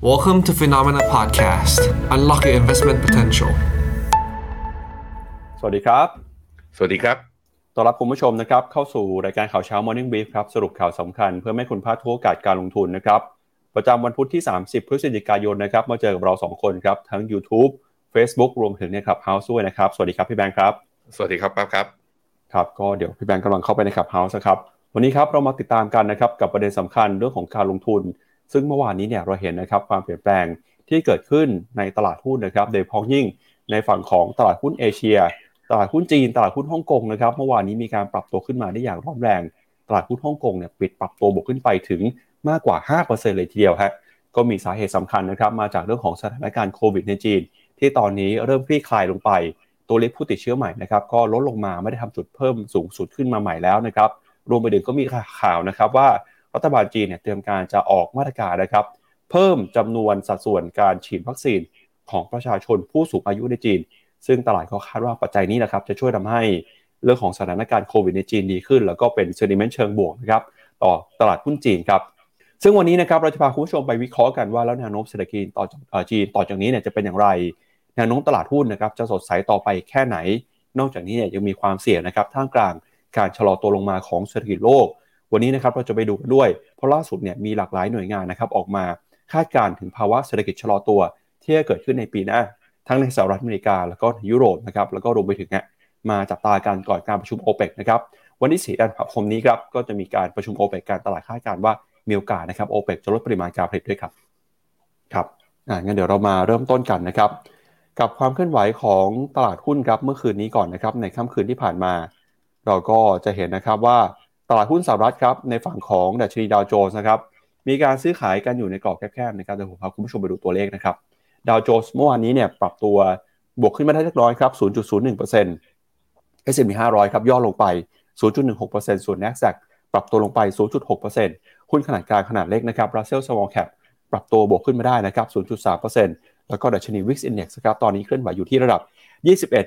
Welcome to Phenomena Podcast. Unlock your investment potential. สวัสดีครับ สวัสดีครับ ต้อนรับคุณผู้ชมนะครับ เข้าสู่รายการข่าวเช้า Morning Brief ครับ สรุปข่าวสำคัญเพื่อไม่ให้คุณพลาดทุกโอกาสการลงทุนนะครับ ประจำวันพุธที่ 30 พฤศจิกายนนะครับ มาเจอกับเรา 2 คนครับ ทั้ง YouTube Facebook รวมถึงเนี่ยครับ House ด้วยนะครับ สวัสดีครับ พี่แบงค์ครับ สวัสดีครับปั๊บครับ ครับ ก็เดี๋ยวพี่แบงค์กำลังเข้าไปในครับ House นะครับ วันนี้ครับเรามาติดตามกันนะครับกับประเด็นสำคัญเรื่องของการลงทุน ซึ่งเมื่อวานนี้เนี่ยเราเห็นนะครับความเปลี่ยนแปลงที่เกิดขึ้นในตลาดหุ้นนะครับโดยเฉพาะยิ่งในฝั่งของตลาดหุ้นเอเชีย ตลาดหุ้นจีน ตลาดหุ้นฮ่องกงนะครับเมื่อวานนี้มีการปรับตัวขึ้นมาได้อย่างร้อนแรง ตลาดหุ้นฮ่องกงเนี่ยปิดปรับตัวบวกขึ้นไปถึงมากกว่า 5%เลยทีเดียวฮะก็มีสาเหตุสำคัญนะครับมาจากเรื่องของสถานการณ์โควิดในจีน ที่ตอนนี้เริ่มคลี่คลายลงไป ตัวเลขผู้ติดเชื้อใหม่นะครับก็ลดลงมาไม่ได้ทำจุดเพิ่มสูงสุดขึ้นมาใหม่แล้วนะครับรวมไปถึงก็มีข่าวนะครับว่า รัฐบาลจีนเนี่ยเตรียมการจะออกมาตรการนะครับ เพิ่มจำนวนสัดส่วนการฉีดวัคซีนของประชาชนผู้สูงอายุในจีน ซึ่งตลาดก็คาดว่าปัจจัยนี้นะครับจะช่วยทำให้เรื่องของสถานการณ์โควิดในจีนดีขึ้น แล้วก็เป็นเซนิเมนต์เชิงบวกนะครับต่อตลาดหุ้นจีนครับซึ่งวันนี้นะครับเราจะพาคุณผู้ชมไปวิเคราะห์กันว่าแล้วแนวโน้มเศรษฐกิจต่อจากเอ่อจีนต่อจากนี้เนี่ยจะเป็นอย่างไร แนวโน้มตลาดหุ้นนะครับจะสดใสต่อไปแค่ไหน นอกจากนี้เนี่ยยังมีความเสี่ยงนะครับท่ามกลางการชะลอตัวลงมาของเศรษฐกิจโลก วันนี้นะครับเราจะไปดูกันด้วย เพราะล่าสุดเนี่ยมีหลากหลายหน่วยงานนะครับออกมาคาดการณ์ถึงภาวะเศรษฐกิจชะลอตัวที่จะเกิดขึ้นในปีหน้า ทั้งในสหรัฐอเมริกาแล้วก็ยุโรปนะครับแล้วก็รวมไปถึงเนี่ยมาจับตาการก่อนการประชุมโอเปกนะครับวันที่4ธันวาคมนี้ครับก็จะมีการประชุมโอเปกการตลาดคาดการณ์ว่ามีโอกาสนะครับโอเปกจะลดปริมาณการผลิตด้วยครับครับอ่างั้นเดี๋ยวเรามาเริ่มต้นกันนะครับ กับความเคลื่อนไหวของตลาดหุ้นครับเมื่อคืนนี้ก่อนนะครับในค่ำคืนที่ผ่านมา เราก็จะเห็นนะครับว่า ตลาดหุ้นสหรัฐครับในฝั่งของดัชนีดาวโจนส์นะครับมีการซื้อขายกันอยู่ในกรอบแคบๆนะครับเดี๋ยวผมพาคุณผู้ชมไปดูตัวเลขนะครับดาวโจนส์เมื่อวานนี้เนี่ยปรับตัวบวกขึ้นมาได้เล็กน้อยครับ 0.01% S&P 500 ครับย่อลงไป 0.16%ส่วน NASDAQ ปรับตัวลงไป 0.6%หุ้นขนาดกลางขนาดเล็กนะครับ Russell Small Cap ปรับตัวบวกขึ้นมาได้นะครับ 0.3%แล้วก็ดัชนี Wix Index ครับตอนนี้เคลื่อนไหวอยู่ที่ระดับ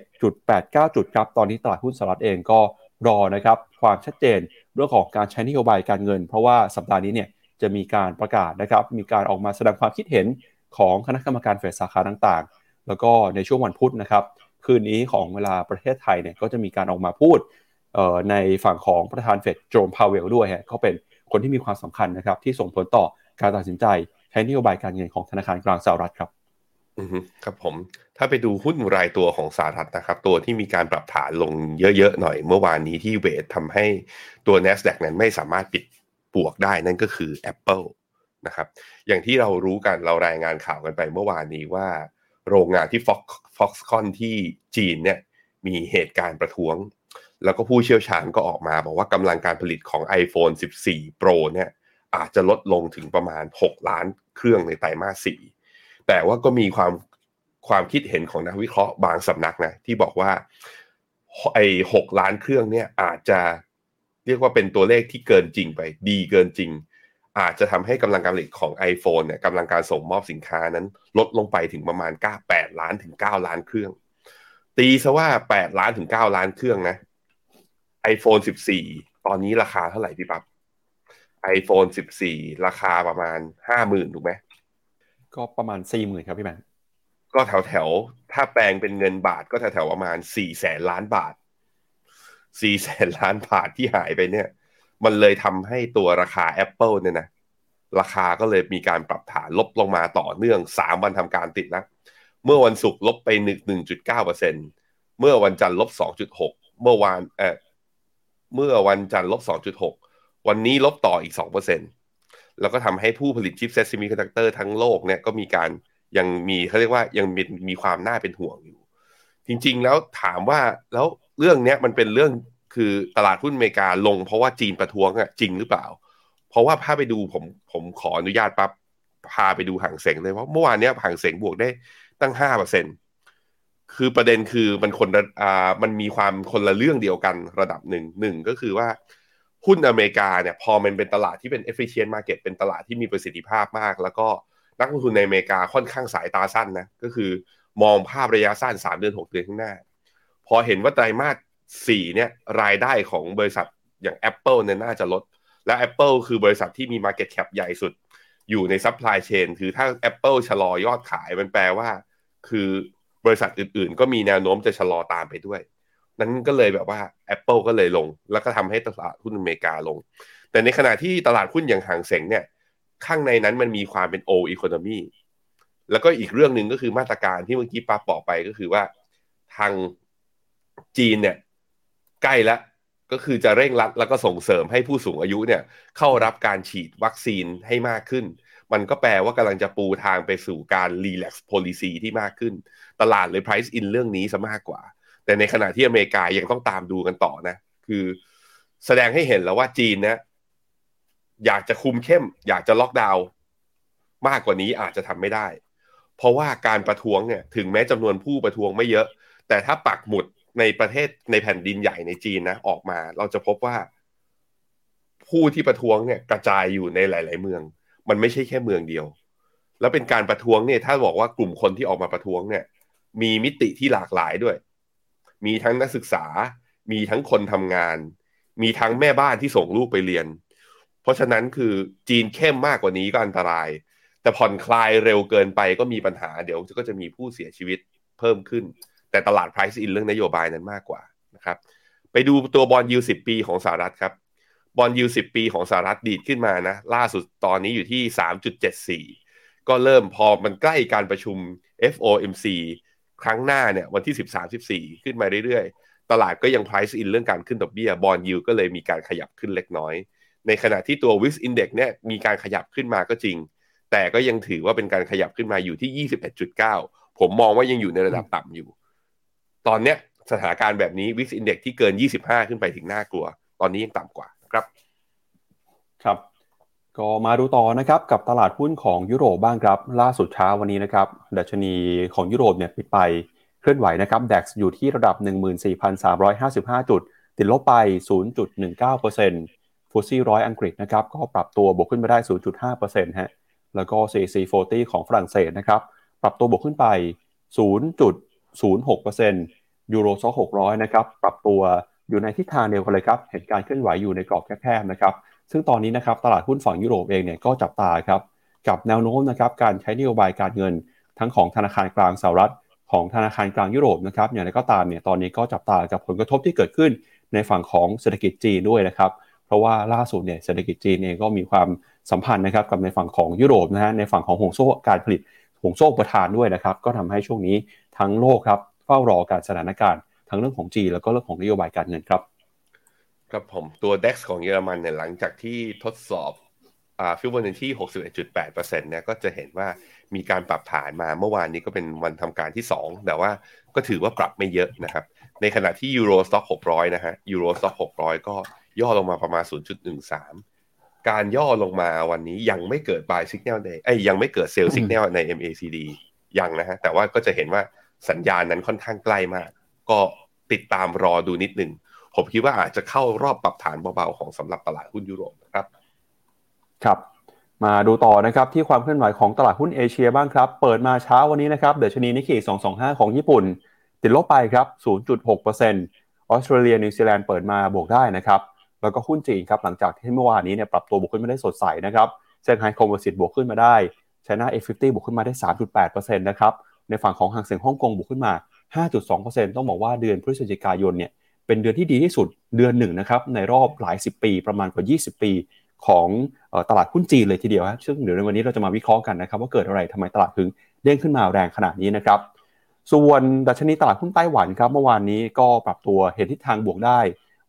21.89 จุดครับ ตอนนี้ตลาดหุ้นสหรัฐเองก็รอนะครับความชัดเจน เรื่องของการใช้นโยบายการเงิน เพราะว่าสัปดาห์นี้เนี่ยจะมีการประกาศนะครับ มีการออกมาแสดงความคิดเห็นของคณะกรรมการเฟดสาขาต่างๆ แล้วก็ในช่วงวันพุธนะครับ คืนนี้ของเวลาประเทศไทยเนี่ยก็จะมีการออกมาพูดในฝั่งของประธานเฟดโจมพาวเวลด้วยฮะเขาเป็นคนที่มีความสำคัญนะครับที่ส่งผลต่อการตัดสินใจใช้นโยบายการเงินของธนาคารกลางสหรัฐครับ ครับผม ถ้าไปดูหุ้นรายตัวของสหรัฐนะครับ ตัวที่มีการปรับฐานลงเยอะๆหน่อย เมื่อวานนี้ที่เวททำให้ตัว NASDAQ นั้นไม่สามารถปิดบวกได้นั่นก็คือ Apple นะครับ อย่างที่เรารู้กันเรารายงานข่าวกันไปเมื่อวานนี้ว่า โรงงานที่ Fox Foxconn ที่จีนเนี่ยมีเหตุการณ์ประท้วง แล้วก็ผู้เชี่ยวชาญก็ออกมา บอกว่ากำลังการผลิตของ iPhone 14 Pro เนี่ยอาจจะลดลงถึงประมาณ 6 ล้านเครื่องในไตรมาส4 แต่ว่าก็มีความความคิดเห็นของนักวิเคราะห์บางสำนักนะที่บอกว่าไอ้6ล้านเครื่องเนี่ยอาจจะเรียกว่าเป็นตัวเลขที่เกินจริงไป ดีเกินจริง อาจจะทำให้กำลังการผลิตของ iPhone เนี่ยกำลังการส่งมอบสินค้านั้น ลดลงไปถึงประมาณ9 8ล้านถึง 9 ล้านเครื่อง ตีซะว่า 8 ล้านถึง 9 ล้านเครื่องนะ iPhone 14 ตอนนี้ราคาเท่าไหร่พี่ปับ๊บ iPhone 14 ราคาประมาณ 50,000ถูกไหม ก็ประมาณ40,000ครับพี่แมนก็แถวแถวถ้าแปลงเป็นเงินบาทก็แถวแถวประมาณ4แสนล้านบาท4แสนล้านบาทที่หายไปเนี่ย มันเลยทำให้ตัวราคา Apple เนี่ยนะราคาก็เลยมีการปรับฐานลบลงมาต่อเนื่อง 3 วันทำการติดแล้ว เมื่อวันศุกร์ลบไป 1.9%เมื่อวันจันทร์ลบ 2.6 เมื่อวานเออเมื่อวันจันทร์ลบ 2.6 วันนี้ลบต่ออีก 2% แล้วก็ทำให้ผู้ผลิต chipset semiconductor ทั้งโลกเนี่ยก็มีการยังมีเขาเรียกว่ายังมีมีความน่าเป็นห่วงอยู่ จริงๆแล้วถามว่าแล้วเรื่องเนี้ยมันเป็นเรื่องคือตลาดหุ้นอเมริกาลงเพราะว่าจีนประท้วงอะจริงหรือเปล่า เพราะว่าพาไปดูผมผมขออนุญาตปั๊บพาไปดูห่างเสงเลยเพราเมื่อวานเนี้ยห่างเสงบวกได้ตั้งห้าเปอร์เซ็นคือประเด็นคือมันคนละอ่ามันมีความคนละเรื่องเดียวกันระดับหนึ่งหนึ่งก็คือว่า หุ้นอเมริกาเนี่ยพอมันเป็นตลาดที่เป็น efficient market เป็นตลาดที่มีประสิทธิภาพมาก แล้วก็นักลงทุนในอเมริกาค่อนข้างสายตาสั้นนะก็คือมองภาพระยะสั้น 3 เดือน 6 เดือนข้างหน้า พอเห็นว่าไตรมาส4เนี่ยรายได้ของบริษัทอย่าง Apple เนี่ยน่าจะลด และ Apple คือบริษัทที่มี Market Cap ใหญ่สุด อยู่ใน supply chain คือถ้า Apple ชะลอยอดขายมันแปลว่า คือบริษัทอื่นๆ ก็มีแนวโน้มจะชะลอตามไปด้วย นั้นก็เลยแบบว่า Apple ก็เลยลง แล้วก็ทำให้ตลาดหุ้นอเมริกาลง แต่ในขณะที่ตลาดหุ้นอย่างฮั่งเส็งเนี่ย ข้างในนั้นมันมีความเป็น old economy แล้วก็อีกเรื่องหนึ่งก็คือมาตรการที่เมื่อกี้ป้าบอกไปก็คือว่าทางจีนเนี่ย ใกล้แล้วก็คือจะเร่งรัดแล้วก็ส่งเสริมให้ผู้สูงอายุเนี่ย เข้ารับการฉีดวัคซีนให้มากขึ้น มันก็แปลว่ากำลังจะปูทางไปสู่การ relax policy ที่มากขึ้น ตลาดเลย price in เรื่องนี้ซะมากกว่า แต่ในขณะที่อเมริกายังต้องตามดูกันต่อนะ คือแสดงให้เห็นแล้วว่าจีนนะอยากจะคุมเข้ม อยากจะล็อกดาวน์มากกว่านี้อาจจะทำไม่ได้ เพราะว่าการประท้วงเนี่ยถึงแม้จำนวนผู้ประท้วงไม่เยอะ แต่ถ้าปักหมุดในประเทศในแผ่นดินใหญ่ในจีนนะออกมา เราจะพบว่า ผู้ที่ประท้วงเนี่ยกระจายอยู่ในหลาย ๆ เมือง มันไม่ใช่แค่เมืองเดียว แล้วเป็นการประท้วงเนี่ยถ้าบอกว่ากลุ่มคนที่ออกมาประท้วงเนี่ย มีมิติที่หลากหลายด้วย มีทั้งนักศึกษา มีทั้งคนทำงาน มีทั้งแม่บ้านที่ส่งลูกไปเรียน เพราะฉะนั้นคือจีนเข้มมากกว่านี้ก็อันตราย แต่ผ่อนคลายเร็วเกินไปก็มีปัญหาเดี๋ยวก็จะมีผู้เสียชีวิตเพิ่มขึ้น แต่ตลาด price in เรื่องนโยบายนั้นมากกว่านะครับ ไปดูตัวบอลยูสิบปีของสหรัฐครับบอลยูสิบปีของสหรัฐดีดขึ้นมานะ ล่าสุดตอนนี้อยู่ที่สามจุดเจ็ดสี่ก็เริ่มพอมันใกล้การประชุม FOMC ครั้งหน้าเนี่ยวันที่ 13 14 ขึ้นมาเรื่อยๆ ตลาดก็ยัง price in เรื่องการขึ้นดอกเบี้ยบอลยูก็เลยมีการขยับขึ้นเล็กน้อย ในขณะที่ตัว Wix Index เนี่ยมีการขยับขึ้นมาก็จริง แต่ก็ยังถือว่าเป็นการขยับขึ้นมาอยู่ที่ 21.9 ผมมองว่ายังอยู่ในระดับต่ำอยู่ ตอนเนี้ยสถานการณ์แบบนี้ Wix Index ที่เกิน 25 ขึ้นไปถึงน่ากลัว ตอนนี้ยังต่ำกว่าครับ ครับ ก็มาดูต่อนะครับกับตลาดหุ้นของยุโรปบ้างครับ ล่าสุดเช้าวันนี้นะครับดัชนีของยุโรปเนี่ยปิดไปเคลื่อนไหวนะครับ DAX อยู่ที่ระดับ 14,355 จุด ติดลบไป 0.19%ฟุตซี่ร้อยอังกฤษนะครับก็ปรับตัวบวกขึ้นมาได้ 0.5%ฮะแล้วก็ CAC 40 ของฝรั่งเศสนะครับปรับตัวบวกขึ้นไป 0.06%ยูโรซ็อก600 นะครับปรับตัวอยู่ในทิศทางเดียวกันเลยครับเห็นการเคลื่อนไหวอยู่ในกรอบแคบๆนะครับ ซึ่งตอนนี้นะครับตลาดหุ้นฝั่งยุโรปเองเนี่ยก็จับตาครับกับแนวโน้มนะครับการใช้นโยบายการเงินทั้งของธนาคารกลางสหรัฐ ของธนาคารกลางยุโรปนะครับอย่างไรก็ตามเนี่ยตอนนี้ก็จับตากับผลกระทบที่เกิดขึ้นในฝั่งของเศรษฐกิจจีนด้วยนะครับเพราะว่าล่าสุดเนี่ยเศรษฐกิจจีนเองก็มีความสัมพันธ์นะครับกับในฝั่งของยุโรปนะฮะในฝั่งของห่วงโซ่การผลิตห่วงโซ่ประทานด้วยนะครับก็ทำให้ช่วงนี้ทั้งโลกครับเฝ้ารอการสถานการณ์ ทั้งเรื่องของจีนแล้วก็เรื่องของนโยบายการเงินครับ ครับผมตัว DAX ของเยอรมันเนี่ยหลังจากที่ทดสอบอ่าฟิวเจอร์ที่61.8%เนี่ยก็จะเห็นว่ามีการปรับฐานมาเมื่อวานนี้ก็เป็นวันทำการที่2แต่ว่าก็ถือว่าปรับไม่เยอะนะครับ ในขณะที่ Euro Stoxx 600นะฮะ Euro Stoxx 600ก็ย่อลงมาประมาณ0.13การย่อลงมาวันนี้ยังไม่เกิด buy signal ในไอ้ยยังไม่เกิด sell signal ใน MACD ยังนะฮะแต่ว่าก็จะเห็นว่าสัญญาณนั้นค่อนข้างใกล้มาก ก็ติดตามรอดูนิดนึง ผมคิดว่าอาจจะเข้ารอบปรับฐานเบาๆของสำหรับตลาดหุ้นยุโรปนะครับ ครับ มาดูต่อนะครับที่ความเคลื่อนไหวของตลาดหุ้นเอเชียบ้างครับ เปิดมาเช้าวันนี้นะครับดัชนีนิกเกอิ225 ของญี่ปุ่น ติดลบไปครับ 0.6%ออสเตรเลียนิวซีแลนด์เปิดมาบวกได้นะครับแล้วก็หุ้นจีนครับหลังจากที่เมื่อวานนี้เนี่ยปรับตัวบวกขึ้นมาได้สดใสนะครับเซี่ยงไฮ้คอมโพสิตบวกขึ้นมาได้ไชน่า A50 บวกขึ้นมาได้ 3.8%นะครับในฝั่งของฮั่งเส็งฮ่องกงบวกขึ้นมา 5.2%ต้องบอกว่าเดือนพฤศจิกายนเนี่ย เป็นเดือนที่ดีที่สุดเดือนหนึ่งนะครับในรอบหลาย 10 ปีประมาณกว่า 20 ปีของตลาดหุ้นจีนเลยทีเดียวฮะซึ่งเดี๋ยวในวันนี้เราจะมาวิเคราะห์กันนะครับ ว่าเกิดอะไรทำไมตลาดถึงเด้งขึ้นมาแรงขนาดนี้นะครับ ส่วนดัชนีตลาดหุ้นไต้หวันครับ เมื่อวานนี้ก็ปรับตัวเห็นทิศทางบวกได้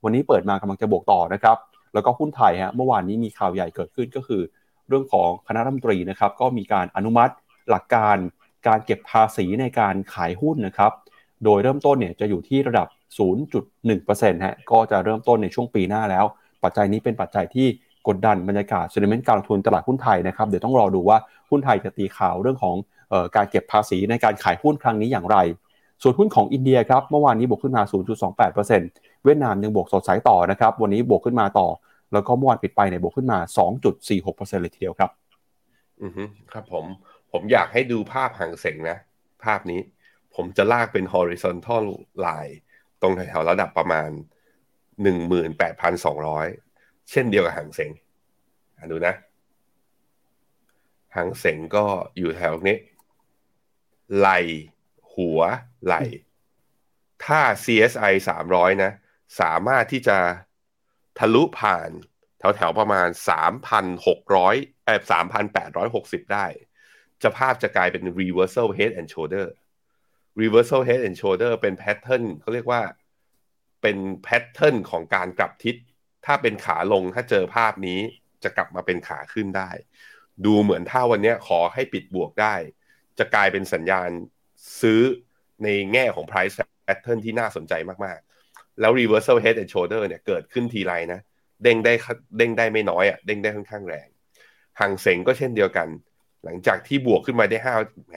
วันนี้เปิดมากำลังจะบวกต่อนะครับ แล้วก็หุ้นไทยฮะเมื่อวานนี้มีข่าวใหญ่เกิดขึ้นก็คือ เรื่องของคณะรัฐมนตรีนะครับ ก็มีการอนุมัติหลักการการเก็บภาษีในการขายหุ้นนะครับ โดยเริ่มต้นเนี่ยจะอยู่ที่ระดับ 0.1%ฮะก็จะเริ่มต้นในช่วงปีหน้าแล้ว ปัจจัยนี้เป็นปัจจัยที่กดดันบรรยากาศเซนิเมนต์การลงทุนตลาดหุ้นไทยนะครับเดี๋ยวต้องรอดูว่าหุ้นไทยจะตีข่าวเรื่องของออการเก็บภาษีในการขายหุ้นครั้งนี้อย่างไร ส่วนหุ้นของอินเดียครับเมื่อวานนี้บวกขึ้นมา 0.28%เวียดนามยังบวกสดใสต่อนะครับวันนี้บวกขึ้นมาต่อ แล้วก็เมื่อวานปิดไปเนี่ยบวกขึ้นมา 2.46%เลยทีเดียวครับ อือฮึครับผมผมอยากให้ดูภาพห่างเสงนะ ภาพนี้ ผมจะลากเป็น horizontal line ตรงแถวระดับประมาณ 18,200 เช่นเดียวกับหางเสงดูนะ หางเสงก็อยู่แถวนี้ ไหลหัวไหล ถ้า CSI 300 นะ สามารถที่จะทะลุผ่านแถวแถวประมาณ 3,600เอ่อ3,860 ได้ จะภาพจะกลายเป็น reversal head and shoulder reversal head and shoulder เป็นแพทเทิร์นเขาเรียกว่าเป็นแพทเทิร์นของการกลับทิศ ถ้าเป็นขาลงถ้าเจอภาพนี้จะกลับมาเป็นขาขึ้นได้ ดูเหมือนถ้าวันนี้ขอให้ปิดบวกได้ จะกลายเป็นสัญญาณซื้อในแง่ของ price pattern ที่น่าสนใจมากๆ แล้ว reversal head and shoulder เนี่ยเกิดขึ้นทีไรนะ เด้งได้เด้งได้ไม่น้อยอะเด้งได้ค่อนข้างแรงห่างเสงก็เช่นเดียวกัน หลังจากที่บวกขึ้นมาได้ห้าแหม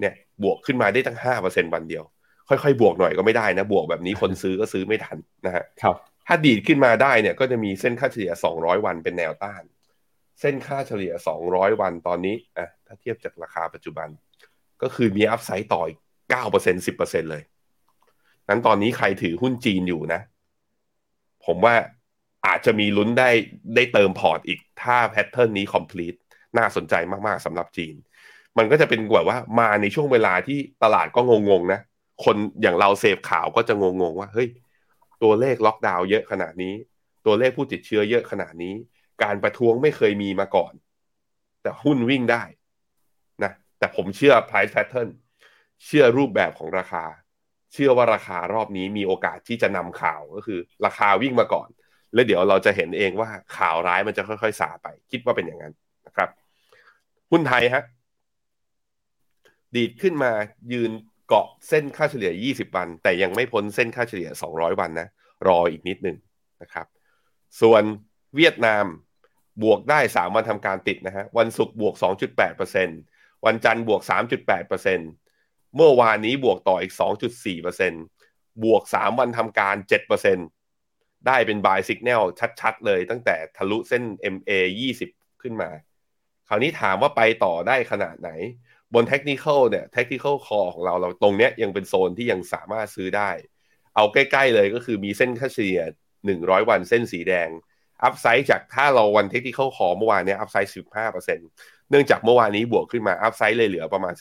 เนี่ย บวกขึ้นมาได้ตั้งห้าเปอร์เซ็นวันเดียว ค่อยๆ บวกหน่อยก็ไม่ได้นะ บวกแบบนี้คนซื้อก็ซื้อไม่ทันนะฮะครับถ้าดีดขึ้นมาได้เนี่ยก็จะมีเส้นค่าเฉลี่ย 200 วันเป็นแนวต้าน เส้นค่าเฉลี่ย 200 วันตอนนี้อะถ้าเทียบจากราคาปัจจุบัน ก็คือมี upside ต่ออีก9% 10%เลยนั้นตอนนี้ใครถือหุ้นจีนอยู่นะ ผมว่าอาจจะมีลุ้นได้ได้เติมพอร์ตอีกถ้า pattern นี้ complete น่าสนใจมาก ๆสำหรับจีน มันก็จะเป็นแบบว่ามาในช่วงเวลาที่ตลาดก็งงๆนะ คนอย่างเราเสพข่าวก็จะงงๆว่าเฮ้ยตัวเลขล็อกดาวน์เยอะขนาดนี้ ตัวเลขผู้ติดเชื้อเยอะขนาดนี้ การประท้วงไม่เคยมีมาก่อน แต่หุ้นวิ่งได้นะแต่ผมเชื่อ price pattern เชื่อรูปแบบของราคา เชื่อว่าราคารอบนี้มีโอกาสที่จะนำข่าวก็คือ ราคาวิ่งมาก่อน แล้วเดี๋ยวเราจะเห็นเองว่าข่าวร้ายมันจะค่อยๆสาไป คิดว่าเป็นอย่างนั้นนะครับ หุ้นไทยฮะ ดีดขึ้นมายืนเกาะเส้นค่าเฉลี่ย 20 วัน แต่ยังไม่พ้นเส้นค่าเฉลี่ย 200 วันนะ รออีกนิดหนึ่งนะครับ ส่วนเวียดนามบวกได้ 3 วันทำการติดนะฮะ วันศุกร์บวก 2.8%วันจันทร์บวก 3.8%เมื่อวานนี้บวกต่ออีก 2.4%บวก 3 วันทำการ 7%ได้เป็น buy signal ชัดๆ เลยตั้งแต่ทะลุเส้น MA 20 ขึ้นมา คราวนี้ถามว่าไปต่อได้ขนาดไหน บนเทคนิคเนี่ยเทคนิคคอของเราเราตรงเนี้ยยังเป็นโซนที่ยังสามารถซื้อได้ เอาใกล้ ๆ เลยก็คือมีเส้นค่าเฉลี่ย100 วันเส้นสีแดงอัพไซด์จากถ้าเราวันเทคนิคคอเมื่อวานเนี้ยอัพไซด์15%เนื่องจากเมื่อวานนี้บวกขึ้นมาอัพไซด์เลยเหลือประมาณ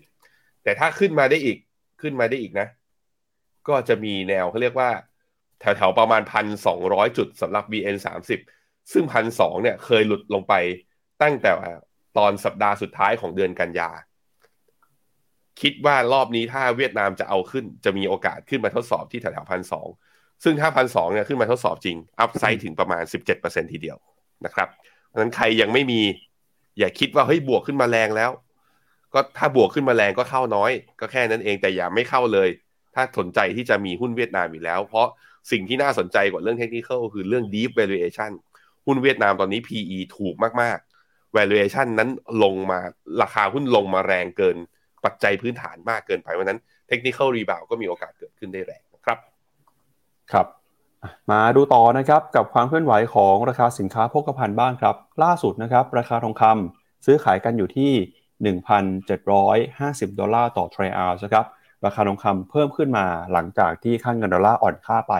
11%แต่ถ้าขึ้นมาได้อีกขึ้นมาได้อีกนะ ก็จะมีแนวเขาเรียกว่า แถวๆประมาณ 1,200 จุดสำหรับ BN 30 ซึ่ง 1,200เนี่ยเคยหลุดลงไปตั้งแต่ ตอนสัปดาห์สุดท้ายของเดือนกันยา คิดว่ารอบนี้ถ้าเวียดนามจะเอาขึ้น จะมีโอกาสขึ้นมาทดสอบที่แถวๆพันสองซึ่งถ้าพันสองเนี่ยขึ้นมาทดสอบจริง อัพไซด์ถึงประมาณ 17%ทีเดียวนะครับเพราะนั้นใครยังไม่มี อย่าคิดว่าเฮ้ยบวกขึ้นมาแรงแล้ว ก็ถ้าบวกขึ้นมาแรงก็เข้าน้อย ก็แค่นั้นเองแต่อย่าไม่เข้าเลย ถ้าสนใจที่จะมีหุ้นเวียดนามอยู่แล้ว เพราะสิ่งที่น่าสนใจกว่าเรื่องเทคนิคคือเรื่อง deep valuation หุ้นเวียดนามตอนนี้ PE ถูกมาก valuation นั้นลงมาราคาหุ้นลงมาแรงเกินปัจจัยพื้นฐานมากเกินไปวันนั้น technical rebound ก็มีโอกาสเกิดขึ้นได้แรงนะครับ ครับมาดูต่อนะครับกับความเคลื่อนไหวของราคาสินค้าโภคภัณฑ์บ้างครับ ล่าสุดนะครับราคาทองคำซื้อขายกันอยู่ที่ 1,750 ดอลลาร์ต่อทรอยออนซ์นะครับราคาทองคำเพิ่มขึ้นมาหลังจากที่ค่าเงินดอลลาร์อ่อนค่าไป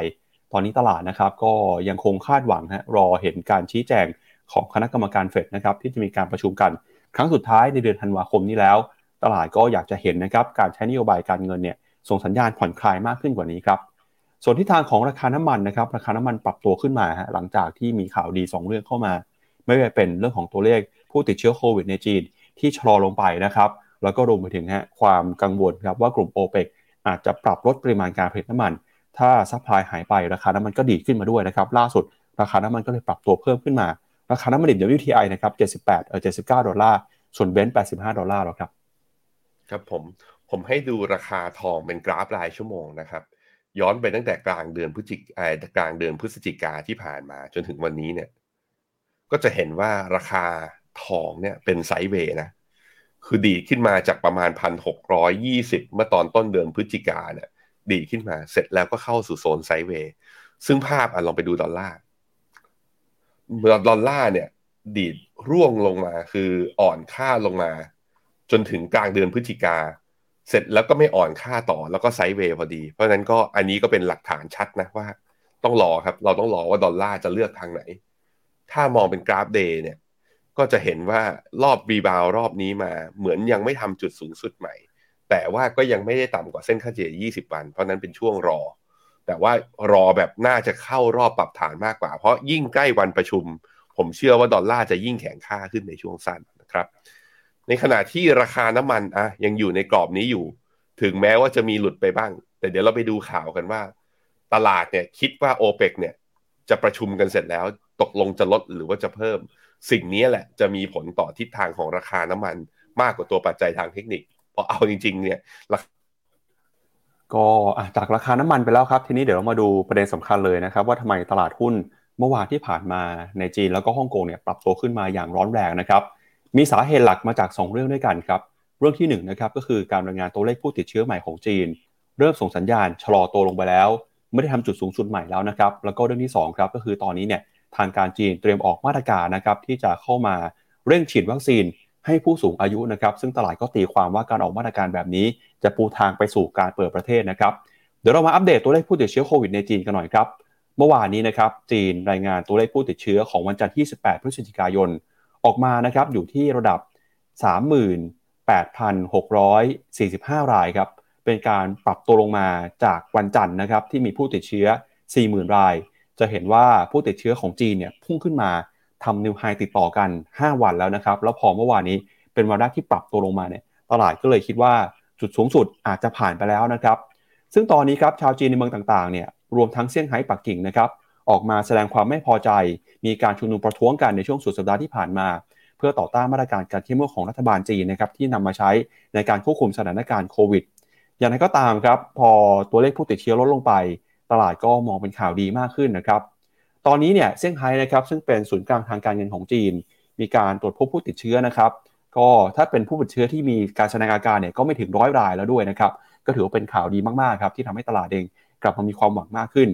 ตอนนี้ตลาดนะครับก็ยังคงคาดหวังฮะรอเห็นการชี้แจง ของคณะกรรมการเฟดนะครับที่จะมีการประชุมกัน ครั้งสุดท้ายในเดือนธันวาคมนี้แล้ว ตลาดก็อยากจะเห็นนะครับการใช้นโยบายการเงินเนี่ยส่งสัญญาณผ่อนคลายมากขึ้นกว่านี้ครับส่วนที่ทางของราคาน้ำมันนะครับราคาน้ำมันปรับตัวขึ้นมาฮะหลังจากที่มีข่าวดี 2 เรื่องเข้ามา ไม่ว่าเป็นเรื่องของตัวเลขผู้ติดเชื้อโควิดในจีนที่ชะลอลงไปนะครับแล้วก็รวมไปถึงฮะความกังวลครับว่ากลุ่มโอเปกอาจจะปรับลดปริมาณการผลิตน้ำมัน ถ้า supply หายไปราคาน้ำมันก็ดีขึ้นมาด้วยนะครับล่าสุดราคาน้ำมันก็เลยปรับตัวเพิ่มขึ้นมา ราคาน้ำมันดิบ WTI นะครับ78เออ79 ดอลลาร์ ส่วนเบรนท์85 ดอลลาร์แล้วครับ ครับผม ผมให้ดูราคาทองเป็นกราฟรายชั่วโมงนะครับ ย้อนไปตั้งแต่กลางเดือนพฤศจิกากลางเดือนพฤศจิกาที่ผ่านมาจนถึงวันนี้เนี่ย ก็จะเห็นว่าราคาทองเนี่ยเป็น sideway นะ คือดีขึ้นมาจากประมาณพันหกร้อยยี่สิบเมื่อตอนต้นเดือนพฤศจิกาเนี่ย ดีขึ้นมา เสร็จแล้วก็เข้าสู่โซน sideway ซึ่งภาพอะลองไปดูดอลลาร์ ดอลลาร์เนี่ย ดีดร่วงลงมาคืออ่อนค่าลงมา จนถึงกลางเดือนพฤศจิกา เสร็จแล้วก็ไม่อ่อนค่าต่อแล้วก็ sideway พอดี เพราะฉะนั้นก็อันนี้ก็เป็นหลักฐานชัดนะว่า ต้องรอครับ เราต้องรอว่าดอลลาร์จะเลือกทางไหน ถ้ามองเป็นกราฟ day เนี่ย ก็จะเห็นว่ารอบ rebound รอบนี้มา เหมือนยังไม่ทำจุดสูงสุดใหม่ แต่ว่าก็ยังไม่ได้ต่ำกว่าเส้นค่าเฉลี่ย 20 วัน เพราะนั้นเป็นช่วงรอ แต่ว่ารอแบบน่าจะเข้ารอบปรับฐานมากกว่า เพราะยิ่งใกล้วันประชุม ผมเชื่อว่าดอลลาร์จะยิ่งแข็งค่าขึ้นในช่วงสั้นนะครับ ในขณะที่ราคาน้ำมันอะยังอยู่ในกรอบนี้อยู่ ถึงแม้ว่าจะมีหลุดไปบ้าง แต่เดี๋ยวเราไปดูข่าวกันว่า ตลาดเนี่ยคิดว่าโอเปกเนี่ยจะประชุมกันเสร็จแล้วตกลงจะลดหรือว่าจะเพิ่ม สิ่งนี้แหละจะมีผลต่อทิศทางของราคาน้ำมันมากกว่าตัวปัจจัยทางเทคนิคพราะเอาจริงๆเนี่ยราคา ก็จากราคาน้ำมันไปแล้วครับ ทีนี้เดี๋ยวเรามาดูประเด็นสำคัญเลยนะครับ ว่าทำไมตลาดหุ้นเมื่อวานที่ผ่านมาในจีนแล้วก็ฮ่องกงเนี่ยปรับตัวขึ้นมาอย่างร้อนแรงนะครับ มีสาเหตุหลักมาจาก 2 เรื่องด้วยกันครับ เรื่องที่1นงนะครับก็คือการรายงานตัวเลขผู้ติดเชื้อใหม่ของจีน เริ่มส่งสัญญาณชะลอตัวลงไปแล้ว ไม่ได้ทำจุดสูงสุดใหม่แล้วนะครับ แล้วก็เรื่องที่2ครับก็คือตอนนี้เนี่ยทางการจีนเตรียมออกมาตรการนะครับที่จะเข้ามาเร่งฉีดวัคซีน ให้ผู้สูงอายุนะครับ ซึ่งตลาดก็ตีความว่าการออกมาตรการแบบนี้ จะปูทางไปสู่การเปิดประเทศนะครับ เดี๋ยวเรามาอัปเดตตัวเลขผู้ติดเชื้อโควิดในจีนกันหน่อยครับเมื่อวานนี้นะครับจีนรายงานตัวเลขผู้ติดเชื้อของวันจันทร์ที่ 18 พฤศจิกายน ออกมานะครับอยู่ที่ระดับ 38,645 รายครับเป็นการปรับตัวลงมาจากวันจันทร์นะครับที่มีผู้ติดเชื้อ 40,000 ราย จะเห็นว่าผู้ติดเชื้อของจีนเนี่ยพุ่งขึ้นมา ทำนิวไฮติดต่อกัน 5 วันแล้วนะครับ แล้วพอเมื่อวานนี้เป็นวันแรกที่ปรับตัวลงมาเนี่ย ตลาดก็เลยคิดว่าจุดสูงสุดอาจจะผ่านไปแล้วนะครับ ซึ่งตอนนี้ครับชาวจีนในเมืองต่างๆเนี่ยรวมทั้งเซี่ยงไฮ้ปักกิ่งนะครับออกมาแสดงความไม่พอใจ มีการชุมนุมประท้วงกันในช่วงสุดสัปดาห์ที่ผ่านมา เพื่อต่อต้านมาตรการการเข้มงวดของรัฐบาลจีนนะครับที่นำมาใช้ในการควบคุมสถานการณ์โควิด อย่างไรก็ตามครับพอตัวเลขผู้ติดเชื้อลดลงไป ตลาดก็มองเป็นข่าวดีมากขึ้นนะครับ ตอนนี้เนี่ยเซี่ยงไฮ้นะครับซึ่งเป็นศูนย์กลางทางการเงินของจีน มีการตรวจพบผู้ติดเชื้อนะครับ ก็ถ้าเป็นผู้ติดเชื้อที่มีการแสดงอาการเนี่ยก็ไม่ถึงร้อยรายแล้วด้วยนะครับก็ถือว่าเป็นข่าวดีมากๆครับที่ทำให้ตลาดเองกลับมามีความหวังมากขึ้น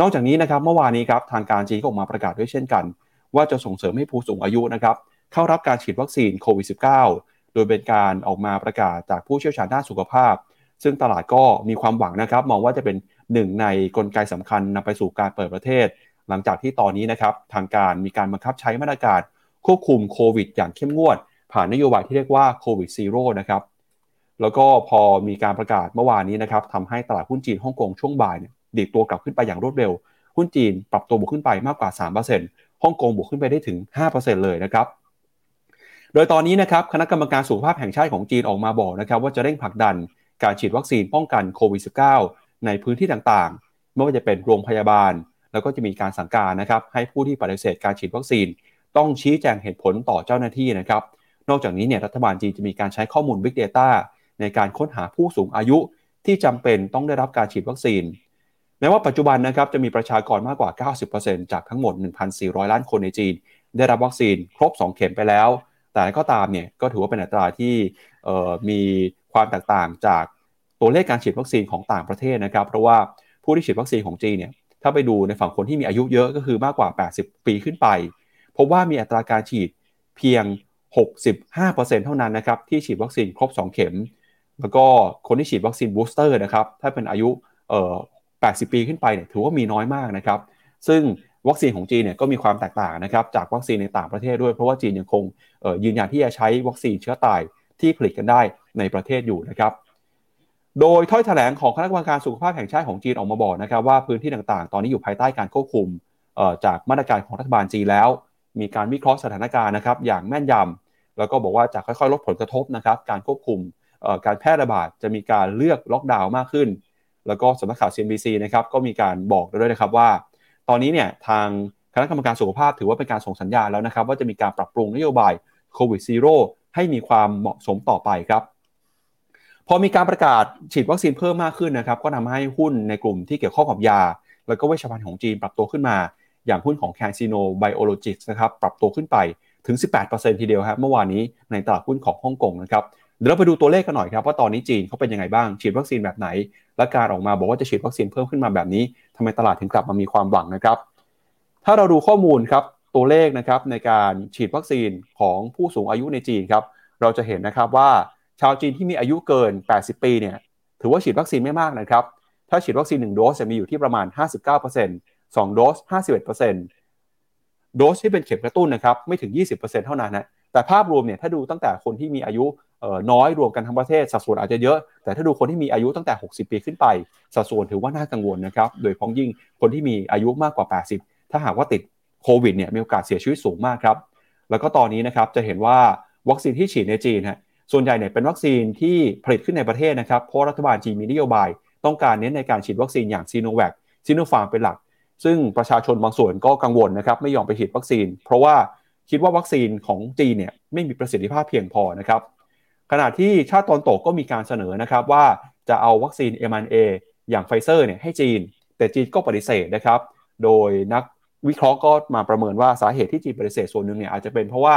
นอกจากนี้นะครับเมื่อวานนี้ครับทางการจีนก็ออกมาประกาศด้วยเช่นกัน ว่าจะส่งเสริมให้ผู้สูงอายุนะครับเข้ารับการฉีดวัคซีนโควิด -19 โดยเป็นการออกมาประกาศจากผู้เชี่ยวชาญด้านสุขภาพ ซึ่งตลาดก็มีความหวังนะครับ มองว่าจะเป็นหนึ่งในกลไกสำคัญนำไปสู่การเปิดประเทศ หลังจากที่ตอนนี้นะครับทางการมีการบังคับใช้มาตรการควบคุมโควิด อย่างเข้มงวด ผ่านนโยบายที่เรียกว่าโควิด zero นะครับแล้วก็พอมีการประกาศเมื่อวานนี้นะครับทำให้ตลาดหุ้นจีนฮ่องกงช่วงบ่ายเนี่ยดีดตัวกลับขึ้นไปอย่างรวดเร็ว หุ้นจีนปรับตัวบวกขึ้นไปมากกว่า 3%ฮ่องกงบวกขึ้นไปได้ถึง 5%เลยนะครับ โดยตอนนี้นะครับคณะกรรมการสุขภาพแห่งชาติของจีนออกมาบอกนะครับว่าจะเร่งผลักดันการฉีดวัคซีนป้องกันโควิด -19 ในพื้นที่ต่างๆ ไม่ว่าจะเป็นโรงพยาบาล แล้วก็จะมีการสั่งการนะครับให้ผู้ที่ปฏิเสธการฉีดวัคซีน ต้องชี้แจงเหตุผลต่อเจ้าหน้าที่นะครับ นอกจากนี้เนี่ยรัฐบาลจีนจะมีการใช้ข้อมูล Big Data ในการค้นหาผู้สูงอายุที่จำเป็นต้องได้รับการฉีดวัคซีนแม้ว่าปัจจุบันนะครับจะมีประชากรมากกว่า 90%จากทั้งหมด 1,400 ล้านคนในจีน ได้รับวัคซีนครบ 2 เข็มไปแล้ว แต่ก็ตามเนี่ยก็ถือว่าเป็นอัตราที่มีความแตกต่างจากตัวเลขการฉีดวัคซีนของต่างประเทศนะครับ เพราะว่าผู้ที่ฉีดวัคซีนของจีนเนี่ย ถ้าไปดูในฝั่งคนที่มีอายุเยอะก็คือมากกว่า 80 ปีขึ้นไป พบว่ามีอัตราการฉีดเพียง 65%เท่านั้นนะครับที่ฉีดวัคซีนครบ 2 เข็ม แล้วก็คนที่ฉีดวัคซีน booster นะครับถ้าเป็นอายุเอ่อ80 ปีขึ้นไปเนี่ยถือว่ามีน้อยมากนะครับ ซึ่งวัคซีนของจีนเนี่ยก็มีความแตกต่างนะครับจากวัคซีนในต่างประเทศด้วยเพราะว่าจีนยังคงยืนยันที่จะใช้วัคซีนเชื้อตายที่ผลิตกันได้ในประเทศอยู่นะครับ โดยถ้อยแถลงของคณะกรรมการสุขภาพแห่งชาติของจีนออกมาบอกนะครับว่าพื้นที่ต่างๆ ตอนนี้อยู่ภายใต้การควบคุมจากมาตรการของรัฐบาลจีนแล้ว มีการวิเคราะห์สถานการณ์นะครับอย่างแม่นยำแล้วก็บอกว่าจะค่อยๆ ลดผลกระทบนะครับการควบคุมการแพร่ระบาดจะมีการเลือกล็อกดาวน์มากขึ้น แล้วก็สำนักข่าว CNBC นะครับก็มีการบอกด้วยนะครับว่า ตอนนี้เนี่ยทางคณะกรรมการสุขภาพถือว่าเป็นการส่งสัญญาณแล้วนะครับว่าจะมีการปรับปรุงนโยบายโควิดซีโร่ให้มีความเหมาะสมต่อไปครับ พอมีการประกาศฉีดวัคซีนเพิ่มมากขึ้นนะครับ ก็ทำให้หุ้นในกลุ่มที่เกี่ยวข้องกับยา แล้วก็เวชภัณฑ์ของจีนปรับตัวขึ้นมา อย่างหุ้นของแคนซิโนไบโอโลจิกส์นะครับปรับตัวขึ้นไปถึง 18%ทีเดียวครับเมื่อวานนี้ในตลาดหุ้นของฮ่องกงนะครับเดี๋ยวเราไปดูตัวเลขกันหน่อยครับว่าตอนนี้จีนเขาเป็นยังไงบ้างฉีดวัคซีนแบบไหน และการออกมาบอกว่าจะฉีดวัคซีนเพิ่มขึ้นมาแบบนี้ทำไมตลาดถึงกลับมามีความหวังนะครับ ถ้าเราดูข้อมูลครับตัวเลขนะครับในการฉีดวัคซีนของผู้สูงอายุในจีนครับเราจะเห็นนะครับว่า ชาวจีนที่มีอายุเกิน 80 ปีเนี่ยถือว่าฉีดวัคซีนไม่มากนะครับ ถ้าฉีดวัคซีน 1 โดสจะมีอยู่ที่ประมาณ 59% 2 โดส 51%โดสที่เป็นเข็มกระตุ้นนะครับไม่ถึง 20%เท่านั้นนะแต่ภาพรวมเนี่ยถ้าดูตั้งแต่คนที่มีอายุน้อยรวมกันทั้งประเทศสัดส่วนอาจจะเยอะ แต่ถ้าดูคนที่มีอายุตั้งแต่ 60 ปีขึ้นไป สัดส่วนถือว่าน่ากังวลนะครับ โดยพ้องยิ่งคนที่มีอายุมากกว่า 80 ถ้าหากว่าติดโควิดเนี่ยมีโอกาสเสียชีวิตสูงมากครับ แล้วก็ตอนนี้นะครับจะเห็นว่าวัคซีนที่ฉีดในจีนฮะ ส่วนใหญ่เนี่ยเป็นวัคซีนที่ผลิตขึ้นในประเทศนะครับ เพราะรัฐบาลจีนมีนโยบาย ต้องการเน้นในการฉีดวัคซีนอย่างซีโนแวคซีโนฟาร์มเป็นหลัก ซึ่งประชาชนบางส่วนก็กังวลนะครับไม่ยอมไปฉีดวัคซีน เพราะว่าคิดว่าวัคซีนของจีนเนี่ยไม่มีประสิทธิภาพเพียงพอนะครับขณะที่ชาติตะวันตกก็มีการเสนอนะครับว่าจะเอาวัคซีน mRNA อย่างไฟเซอร์เนี่ยให้จีน แต่จีนก็ปฏิเสธนะครับ โดยนักวิเคราะห์ก็มาประเมินว่าสาเหตุที่จีนปฏิเสธส่วนหนึ่งเนี่ยอาจจะเป็นเพราะว่า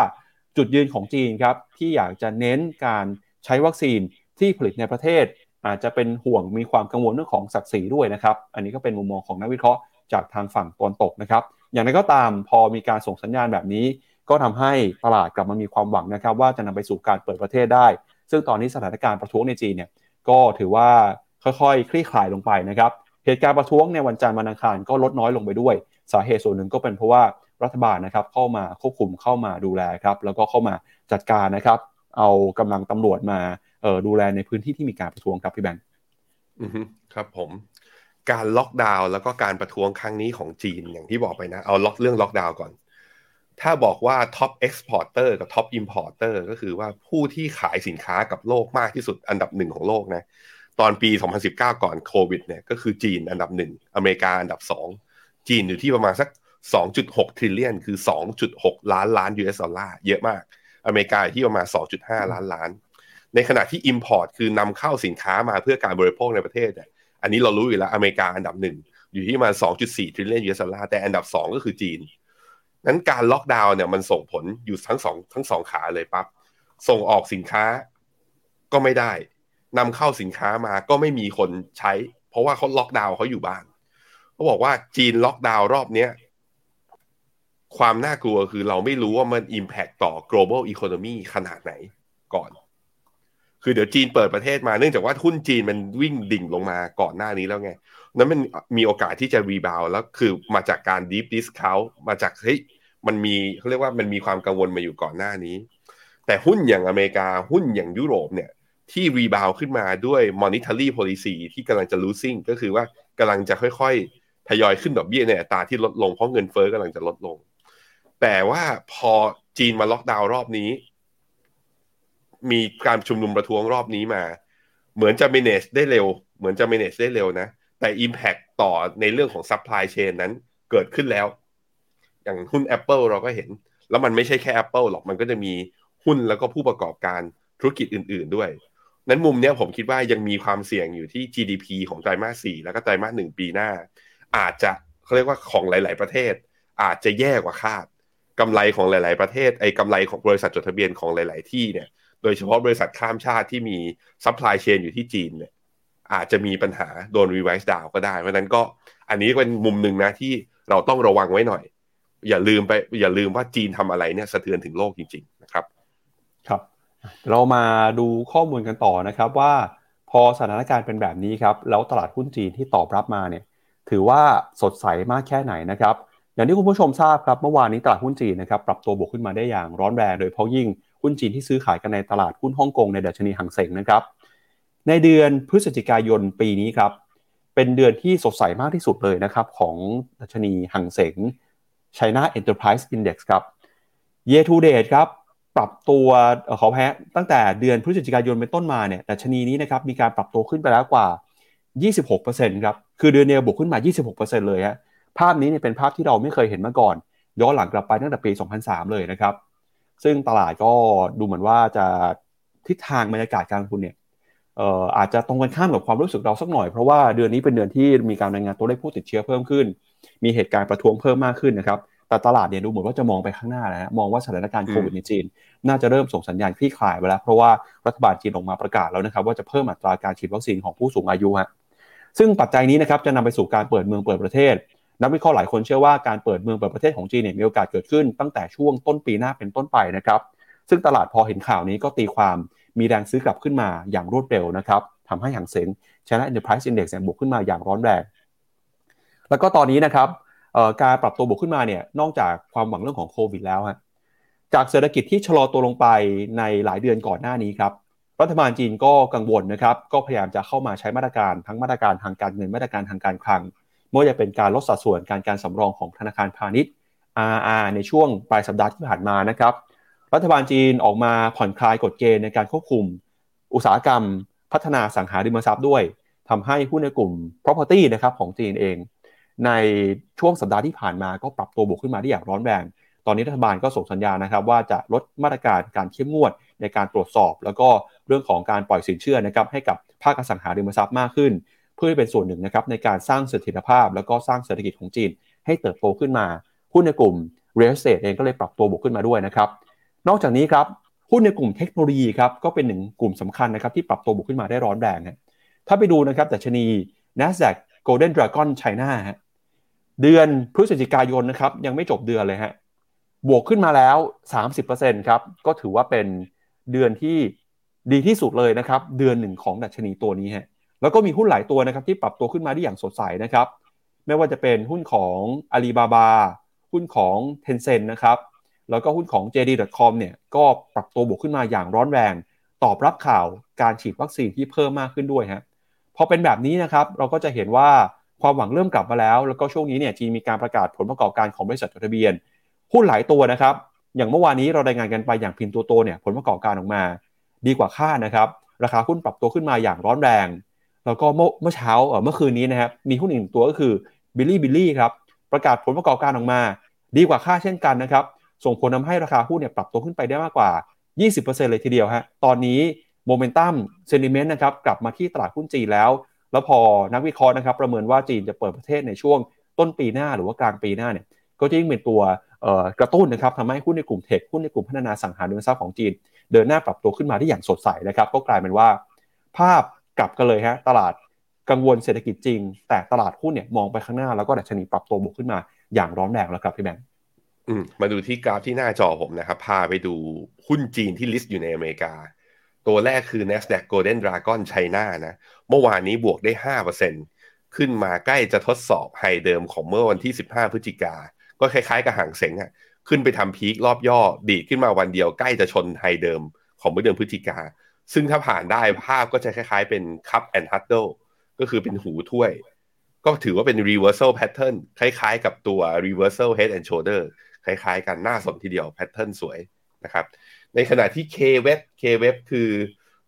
จุดยืนของจีนครับที่อยากจะเน้นการใช้วัคซีนที่ผลิตในประเทศ อาจจะเป็นห่วงมีความกังวลเรื่องของศักดิ์ศรีด้วยนะครับอันนี้ก็เป็นมุมมองของนักวิเคราะห์จากทางฝั่งตอนตกนะครับอย่างไรก็ตามพอมีการส่งสัญญาณแบบนี้ ก็ทำให้ตลาดกลับมามีความหวังนะครับว่าจะนำไปสู่การเปิดประเทศได้ ซึ่งตอนนี้สถานการณ์ประท้วงในจีนเนี่ยก็ถือว่าค่อยๆ คลี่คลายลงไปนะครับเหตุการณ์ประท้วงในวันจันทร์วันอังคารก็ลดน้อยลงไปด้วย สาเหตุส่วนหนึ่งก็เป็นเพราะว่า รัฐบาลนะครับเข้ามาควบคุมเข้ามาดูแลครับแล้วก็เข้ามาจัดการนะครับ เอากำลังตำรวจมาดูแลในพื้นที่ที่มีการประท้วงครับพี่แบงค์ครับผมการล็อกดาวน์แล้วก็การประท้วงครั้งนี้ของจีนอย่างที่บอกไปนะ เอาล็อกเรื่องล็อกดาวน์ก่อน ถ้าบอกว่า top exporter กับ top importer ก็คือว่าผู้ที่ขายสินค้ากับโลกมากที่สุดอันดับหนึ่งของโลกนะ ตอนปี 2019 ก่อนโควิดเนี่ยก็คือจีนอันดับหนึ่งอเมริกาอันดับสองจีนอยู่ที่ประมาณสัก 2.6 trillion คือ 2.6 ล้านล้าน US ดอลลาร์เยอะมาก อเมริกาที่ประมาณ 2.5 ล้านล้าน ในขณะที่ Import คือนำเข้าสินค้ามาเพื่อการบริโภคในประเทศเนี่ยอันนี้เรารู้อยู่แล้วอเมริกาอันดับหนึ่งอยู่ที่มา 2.4 trillion US ดอลลาร์แต่อันดับ 2 ก็คือจีนนั้นการล็อกดาวน์เนี่ยมันส่งผลอยู่ทั้งสองทั้งสองขาเลยปั๊บส่งออกสินค้าก็ไม่ได้นำเข้าสินค้ามาก็ไม่มีคนใช้ เพราะว่าเขาล็อกดาวน์เขาอยู่บ้านเขาบอกว่าจีนล็อกดาวน์รอบเนี้ย ความน่ากลัวคือเราไม่รู้ว่ามัน impact ต่อ global economy ขนาดไหนก่อน คือเดี๋ยวจีนเปิดประเทศมาเนื่องจากว่าหุ้นจีนมันวิ่งดิ่งลงมาก่อนหน้านี้แล้วไง นั้นมันมีโอกาสที่จะ rebound แล้วคือมาจากการ deep discountมาจากเฮ้ยมันมีเขาเรียกว่ามันมีความกังวลมาอยู่ก่อนหน้านี้ แต่หุ้นอย่างอเมริกาหุ้นอย่างยุโรปเนี่ยที่รีบาวขึ้นมาด้วย monetary policy ที่กำลังจะ losing ก็คือว่ากำลังจะค่อยๆ ทยอยขึ้นดอกเบี้ยในอัตราที่ลดลงเพราะเงินเฟอ้อกำลังจะลดลง แต่ว่าพอจีนมาล็อกดาวน์รอบนี้ มีการชุมนุมประท้วงรอบนี้มา เหมือนจะ manage ได้เร็ว เหมือนจะ manage ได้เร็วนะ แต่ impact ต่อในเรื่องของ supply chain นั้นเกิดขึ้นแล้ว อย่างหุ้น Apple เราก็เห็น แล้วมันไม่ใช่แค่ Apple หรอกมันก็จะมีหุ้นแล้วก็ผู้ประกอบการธุรกิจอื่น ๆด้วย นั้นมุมนี้ผมคิดว่ายังมีความเสี่ยงอยู่ที่ GDP ของไตรมาสสี่แล้วก็ไตรมาสหนึ่งปีหน้า อาจจะเขาเรียกว่าของหลาย ๆ ประเทศ อาจจะแย่กว่าคาด กำไรของหลาย ๆ ประเทศไอ้กำไรของบริษัทจดทะเบียนของหลาย ๆ ที่เนี่ย โดยเฉพาะบริษัทข้ามชาติที่มีsupply chain อยู่ที่จีนเนี่ยอาจจะมีปัญหาโดน revise down ก็ได้ เพราะนั้นก็อันนี้เป็นมุมหนึ่งนะที่เราต้องระวังไว้หน่อย อย่าลืมไปอย่าลืมว่าจีนทำอะไรเนี่ยสะเทือนถึงโลกจริง ๆ นะครับ ครับ เรามาดูข้อมูลกันต่อนะครับว่าพอสถานการณ์เป็นแบบนี้ครับ แล้วตลาดหุ้นจีนที่ตอบรับมาเนี่ย ถือว่าสดใสมากแค่ไหนนะครับ อย่างที่คุณผู้ชมทราบครับเมื่อวานนี้ตลาดหุ้นจีนนะครับปรับตัวบวกขึ้นมาได้อย่างร้อนแรงโดยเฉพาะยิ่งหุ้นจีนที่ซื้อขายกันในตลาดหุ้นฮ่องกงในดัชนีหังเสงนะครับ ในเดือนพฤศจิกายนปีนี้ครับเป็นเดือนที่สดใสมากที่สุดเลยนะครับของดัชนีหังเสง China Enterprise Index ครับ Year to date ครับปรับตัวขอแพ้ตั้งแต่เดือนพฤศจิกายนเป็นต้นมาเนี่ยดัชนีนี้นะครับมีการปรับตัวขึ้นไปแล้วกว่า 26%ครับคือเดือนเดียวบวกขึ้นมา 26%เลยฮะ ภาพนี้เนี่ยเป็นภาพที่เราไม่เคยเห็นมาก่อน ย้อนหลังกลับไปตั้งแต่ปี 2003 เลยนะครับ ซึ่งตลาดก็ดูเหมือนว่าจะทิศทางบรรยากาศการลงทุนเนี่ยอาจจะตรงกันข้ามกับความรู้สึกเราสักหน่อย เพราะว่าเดือนนี้เป็นเดือนที่มีการรายงานตัวเลขผู้ติดเชื้อเพิ่มขึ้น มีเหตุการณ์ประท้วงเพิ่มมากขึ้นนะครับ แต่ตลาดเนี่ยดูเหมือนว่าจะมองไปข้างหน้าแล้วมองว่าสถานการณ์โควิดในจีน น่าจะเริ่มส่งสัญญาณคลี่คลายไปแล้ว เพราะว่ารัฐบาลจีนออกมาประกาศแล้วนะครับ ว่าจะเพิ่มอัตราการฉีดวัคซีนของผู้สูงอายุฮะซึ่งปัจจัยนี้นะครับจะนำไปสู่การเปิดเมืองเปิดประเทศ นักวิเคราะห์หลายคนเชื่อว่าการเปิดเมืองเปิดประเทศของจีนเนี่ยมีโอกาสเกิดขึ้นตั้งแต่ช่วงต้นปีหน้าเป็นต้นไปนะครับ ซึ่งตลาดพอเห็นข่าวนี้ก็ตีความมีแรงซื้อกลับขึ้นมาอย่างรวดเร็วนะครับทำให้หางเซ็ง China Enterprise Index บวกขึ้นมาอย่างร้อนแรง แล้วก็ตอนนี้นะครับการปรับตัวบวกขึ้นมาเนี่ยนอกจากความหวังเรื่องของโควิดแล้วฮะจากเศรษฐกิจที่ชะลอตัวลงไปในหลายเดือนก่อนหน้านี้ครับรัฐบาลจีนก็กังวลนะครับ ก็พยายามจะเข้ามาใช้มาตรการทั้งมาตรการทางการเงินมาตรการทางการคลัง ไม่ว่าจะเป็นการลดสัดส่วนการการสำรองของธนาคารพาณิชย์ RR ในช่วงปลายสัปดาห์ที่ผ่านมานะครับ รัฐบาลจีนออกมาผ่อนคลายกฎเกณฑ์ในการควบคุม อุตสาหกรรม พัฒนาสังหาริมทรัพย์ด้วยทำให้หุ้นในกลุ่ม property นะครับของจีนเอง ในช่วงสัปดาห์ที่ผ่านมาก็ปรับตัวบวกขึ้นมาได้อย่างร้อนแรง ตอนนี้รัฐบาลก็ส่งสัญญานะครับว่าจะลดมาตรการการเข้มงวดในการตรวจสอบ แล้วก็เรื่องของการปล่อยสินเชื่อนะครับให้กับภาคอสังหาริมทรัพย์มากขึ้น เพื่อเป็นส่วนหนึ่งนะครับในการสร้างเสถียรภาพ แล้วก็สร้างเศรษฐกิจของจีนให้เติบโตขึ้นมาหุ้นในกลุ่ม real estate เองก็เลยปรับตัวบวกขึ้นมาด้วยนะครับนอกจากนี้ครับหุ้นในกลุ่มเทคโนโลยีครับก็เป็นหนึ่งกลุ่มสำคัญนะครับที่ปรับตัวบวกขึ้นมาได้ร้อนแรงถ้าไปดูนะครับแต่ชนี NASDAQ Golden Dragon China ฮะเดือนพฤศจิกายนนะครับยังไม่จบเดือนเลยฮะบวกขึ้นมาแล้ว 30%ครับก็ถือว่าเป็นเดือนที่ดีที่สุดเลยนะครับ เดือนหนึ่งของดัชนีตัวนี้ฮะ แล้วก็มีหุ้นหลายตัวนะครับที่ปรับตัวขึ้นมาได้อย่างสดใสนะครับ ไม่ว่าจะเป็นหุ้นของ Alibaba หุ้นของ Tencent นะครับ แล้วก็หุ้นของ JD.com เนี่ยก็ปรับตัวบวกขึ้นมาอย่างร้อนแรง ตอบรับข่าวการฉีดวัคซีนที่เพิ่มมากขึ้นด้วยฮะพอเป็นแบบนี้นะครับเราก็จะเห็นว่าความหวังเริ่มกลับมาแล้ว แล้วก็ช่วงนี้เนี่ยจีนมีการประกาศผลประกอบการของบริษัทจดทะเบียนหุ้นหลายตัวนะครับ อย่างเมื่อวานนี้เรารายงานกันไปอย่าง Pinduoduo เนี่ยผลประกอบการออกมา ดีกว่าคาดนะครับ ราคาหุ้นปรับตัวขึ้นมาอย่างร้อนแรง แล้วก็เมื่อเช้าเมื่อคืนนี้นะครับมีหุ้นอีกตัวก็คือ Bilibili ครับประกาศผลประกอบการออกมา ดีกว่าคาดเช่นกันนะครับส่งผลทำให้ราคาหุ้นเนี่ยปรับตัวขึ้นไปได้มากกว่า 20%เลยทีเดียวฮะตอนนี้ momentum sentiment นะครับกลับมาที่ตลาดหุ้นจีนแล้ว แล้วพอนักวิเคราะห์นะครับประเมินว่าจีนจะเปิดประเทศในช่วงต้นปีหน้าหรือว่ากลางปีหน้าเนี่ยก็จะยิ่งเป็นตัวกระตุ้นนะครับทำให้หุ้นในกลุ่มเทคหุ้นในกลุ่มพัฒนาสังหาริมทรัพย์ของจีน เดินหน้าปรับตัวขึ้นมาได้อย่างสดใสนะครับก็กลายเป็นว่า ภาพ กลับกันเลยฮะตลาดกังวลเศรษฐกิจจริง แต่ตลาดหุ้นเนี่ยมองไปข้างหน้าแล้วก็ดัชนีปรับตัวบวกขึ้นมาอย่างร้อนแรงแล้วครับพี่แบงค์มาดูที่กราฟที่หน้าจอผมนะครับ พาไปดูหุ้นจีนที่ลิสต์อยู่ในอเมริกา ตัวแรกคือ NASDAQ Golden Dragon China นะเมื่อวานนี้บวกได้ 5%ขึ้นมาใกล้จะทดสอบไฮเดิมของเมื่อวันที่ 15 พฤศจิกา ก็คล้ายๆกับห่างเสงอะขึ้นไปทำพีครอบย่อดีดขึ้นมาวันเดียวใกล้จะชนไฮเดิมของเมื่อเดือนพฤศจิกา ซึ่งถ้าผ่านได้ภาพก็จะคล้ายๆ เป็น cup and handle ก็คือเป็นหูถ้วย ก็ถือว่าเป็น reversal pattern คล้ายๆ กับตัว reversal head and shoulder คล้ายๆ กันหน้าสนทีเดียวแพทเทิร์นสวยนะครับในขณะที่ K-Web K-Web คือ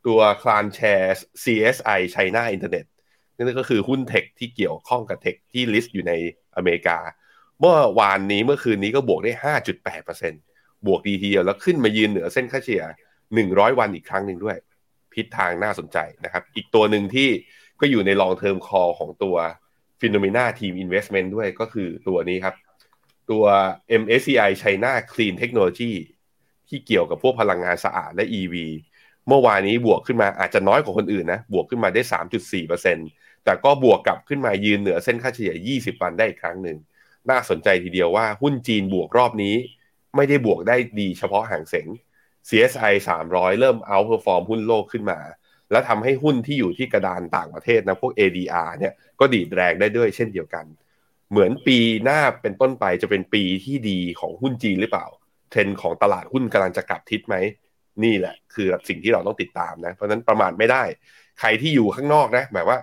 ตัวคลานแชร์ CSI China Internet นั่นก็คือหุ้นเทคที่เกี่ยวข้องกับเทคที่ลิสต์อยู่ในอเมริกา เมื่อวานนี้เมื่อคืนนี้ก็บวกได้ 5.8%บวกดีทีเดียวแล้วขึ้นมายืนเหนือเส้นค่าเฉลี่ย 100 วันอีกครั้งหนึ่งด้วย พิษทางน่าสนใจนะครับ อีกตัวหนึ่งที่ก็อยู่ใน long term call ของตัว Phenomena Team Investment ด้วยก็คือตัวนี้ครับ ตัว MSCI China Clean Technology ที่เกี่ยวกับพวกพลังงานสะอาดและ EV เมื่อวานนี้บวกขึ้นมาอาจจะน้อยกว่าคนอื่นนะ บวกขึ้นมาได้ 3.4%แต่ก็บวกกลับขึ้นมายืนเหนือเส้นค่าเฉลี่ย 20 วันได้อีกครั้งหนึ่ง น่าสนใจทีเดียวว่าหุ้นจีนบวกรอบนี้ ไม่ได้บวกได้ดีเฉพาะฮั่งเส็ง CSI 300 เริ่ม outperform หุ้นโลกขึ้นมา แล้วทำให้หุ้นที่อยู่ที่กระดานต่างประเทศนะพวก ADR เนี่ยก็ดีดแรงได้ด้วยเช่นเดียวกัน เหมือนปีหน้าเป็นต้นไปจะเป็นปีที่ดีของหุ้นจีนหรือเปล่า เทรนของตลาดหุ้นกำลังจะกลับทิศไหมนี่แหละ คือสิ่งที่เราต้องติดตามนะ เพราะนั้นประมาทไม่ได้ ใครที่อยู่ข้างนอกนะหมายว่า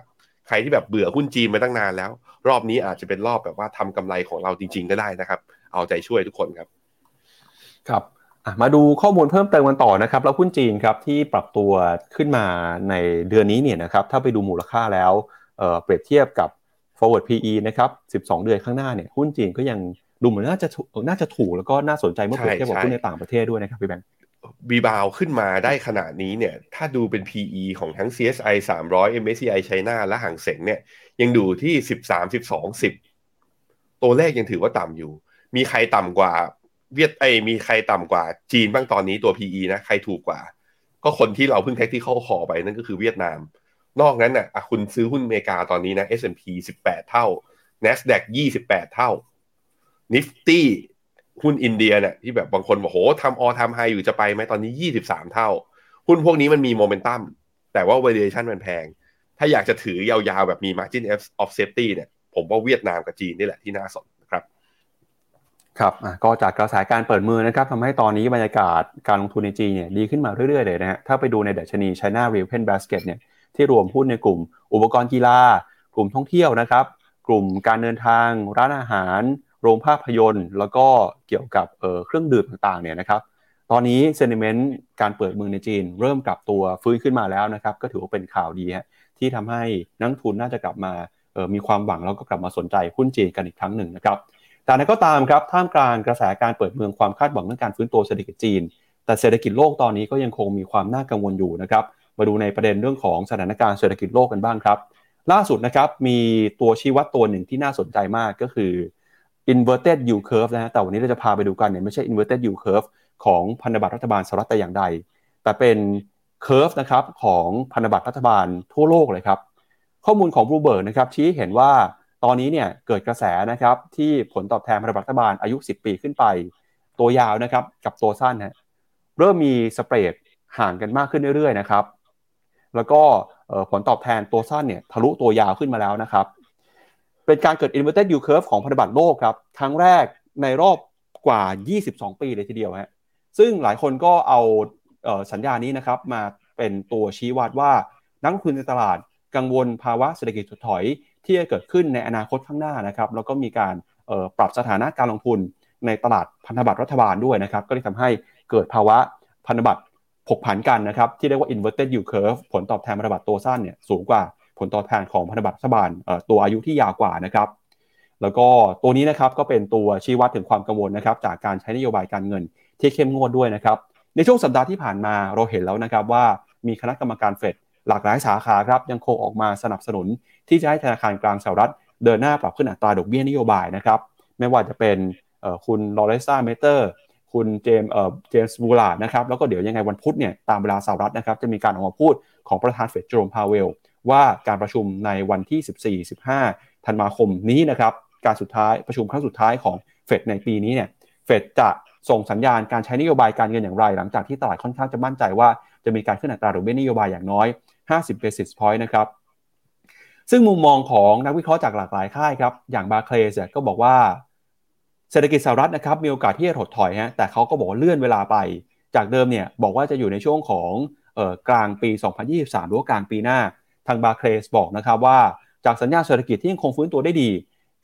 ใครที่แบบเบื่อหุ้นจีนมาตั้งนานแล้ว รอบนี้อาจจะเป็นรอบแบบว่าทำกำไรของเราจริง ๆ ก็ได้นะครับ เอาใจช่วยทุกคนครับ ครับ มาดูข้อมูลเพิ่มเติมกันต่อนะครับ แล้วหุ้นจีนครับที่ปรับตัวขึ้นมาในเดือนนี้เนี่ยนะครับถ้าไปดูมูลค่าแล้วเปรียบเทียบกับ forward PE นะครับ 12 เดือนข้างหน้าเนี่ยหุ้นจีนก็ยังดูเหมือนน่าจะน่าจะถูกแล้วก็น่าสนใจเมื่อเปรียบเทียบกับหุ้นในต่างประเทศด้วยนะครับพี่แบงค์บีบาวขึ้นมาได้ขนาดนี้เนี่ยถ้าดูเป็น PE ของทั้ง CSI 300 MSCI China และห่างเสงเนี่ยยังดูที่ 13 12 10 ตัวเลขยังถือว่าต่ำอยู่ มีใครต่ำกว่า เวียดไอมีใครต่ำกว่าจีนบ้างตอนนี้ตัว PE นะใครถูกกว่า ก็คนที่เราเพิ่งเทคที่เข้าคอไปนั่นก็คือเวียดนาม นอกนั้นน่ะคุณซื้อหุ้นอเมริกาตอนนี้นะ S&P 18 เท่า NASDAQ 28 เท่า Nifty หุ้นอินเดียเนี่ยที่แบบบางคนบอกโหทำออทำไฮอยู่จะไปไหมตอนนี้ 23 เท่า หุ้นพวกนี้มันมีโมเมนตัมแต่ว่า valuation มันแพง ถ้าอยากจะถือยาวๆแบบมี margin of safety เนี่ยผมว่าเวียดนามกับจีนนี่แหละที่น่าสน ครับก็จากกระแสการเปิดมือนะครับทำให้ตอนนี้บรรยากาศการลงทุนในจีนเนี่ยดีขึ้นมาเรื่อยๆเลยนะฮะถ้าไปดูในดัชนี China Real Pen Basket เนี่ยที่รวมหุ้นในกลุ่ม อุปกรณ์กีฬา กลุ่มท่องเที่ยวนะครับ กลุ่มการเดินทาง ร้านอาหาร โรงภาพยนตร์ แล้วก็เกี่ยวกับเเครื่องดื่มต่างๆเนี่ยนะครับตอนนี้เซนิเมนต์การเปิดเมืองในจีน เริ่มกลับตัวฟื้นขึ้นมาแล้วนะครับก็ถือว่าเป็นข่าวดีฮะที่ทำให้นักทุนน่าจะกลับมามีความหวังแล้วก็กลับมาสนใจหุ้นจีนกันอีกครั้งหนึ่งนะครับ แต่นั้นก็ตามครับท่ามกลางกระแสการเปิดเมืองความคาดหวังเรื่องการฟื้นตัวเศรษฐกิจจีน แต่เศรษฐกิจโลกตอนนี้ก็ยังคงมีความน่ากังวลอยู่นะครับมาดูในประเด็นเรื่องของสถานการณ์เศรษฐกิจโลกกันบ้างครับ ล่าสุดนะครับมีตัวชี้วัดตัวหนึ่งที่น่าสนใจมากก็คือ inverted yield curve นะฮะแต่วันนี้เราจะพาไปดูกันเนี่ยไม่ใช่ inverted yield curve ของพันธบัตรรัฐบาลสหรัฐแต่อย่างใด แต่เป็นเคอร์ฟนะครับของพันธบัตรรัฐบาลทั่วโลกเลยครับ ข้อมูลของบลูเบิร์กนะครับชี้เห็นว่า ตอนนี้เนี่ยเกิดกระแสนะครับที่ผลตอบแทนพันธบัตรรัฐบาลอายุ 10 ปีขึ้นไป ตัวยาวนะครับกับตัวสั้นฮะเริ่มมีสเปรดห่างกันมากขึ้นเรื่อยๆนะครับ แล้วก็ผลตอบแทนตัวสั้นเนี่ยทะลุตัวยาวขึ้นมาแล้วนะครับ เป็นการเกิด inverted yield curve ของพันธบัตรโลกครับครั้งแรกในรอบกว่า 22 ปีเลยทีเดียวฮะซึ่งหลายคนก็เอาสัญญานี้นะครับมาเป็นตัวชี้วัดว่านักลงทุนในตลาดกังวลภาวะเศรษฐกิจถดถอย ที่จะเกิดขึ้นในอนาคตข้างหน้านะครับแล้วก็มีการปรับสถานะการลงทุนในตลาดพันธบัตรรัฐบาลด้วยนะครับก็เลยทำให้เกิดภาวะพันธบัตรผกผันกันนะครับที่เรียกว่า inverted yield curve ผลตอบแทนพันธบัตรตัวสั้นเนี่ยสูงกว่าผลตอบแทนของพันธบัตรรัฐบาลตัวอายุที่ยาวกว่านะครับแล้วก็ตัวนี้นะครับก็เป็นตัวชี้วัดถึงความกังวลนะครับจากการใช้นโยบายการเงินที่เข้มงวดด้วยนะครับในช่วงสัปดาห์ที่ผ่านมาเราเห็นแล้วนะครับว่ามีคณะกรรมการเฟดหลากหลายสาขาครับยังคงออกมาสนับสนุน ที่จะให้ธนาคารกลางสหรัฐ เดินหน้าปรับขึ้นอัตราดอกเบี้ยนโยบายนะครับ ไม่ว่าจะเป็นคุณ Loretta Mester คุณ James James Bullard นะครับแล้วก็เดี๋ยวยังไงวันพุธเนี่ยตามเวลาสหรัฐนะครับจะมีการออกมาพูดของประธานเฟด Jerome Powell ว่าการประชุมในวันที่ 14-15 ธันวาคมนี้นะครับการสุดท้ายประชุมครั้งสุดท้ายของเฟดในปีนี้เนี่ยเฟดจะส่งสัญญาณการใช้นโยบายการเงินอย่างไร หลังจากที่ตลาดค่อนข้างจะมั่นใจว่าจะมีการขึ้นอัตราดอกเบี้ยนโยบายอย่างน้อย 50 basis point นะครับ ซึ่งมุมมองของนักวิเคราะห์จากหลากหลายค่ายครับ อย่างบาเคลสก็บอกว่าเศรษฐกิจสหรัฐนะครับมีโอกาสที่จะถดถอยฮะแต่เขาก็บอกว่าเลื่อนเวลาไป จากเดิมเนี่ยบอกว่าจะอยู่ในช่วงของออกลางปี 2023 หรือว่ากลางปีหน้า ทางบาเคลสบอกนะครับว่าจากสัญญาณเศรษฐกิจที่ยังคงฟื้นตัวได้ดี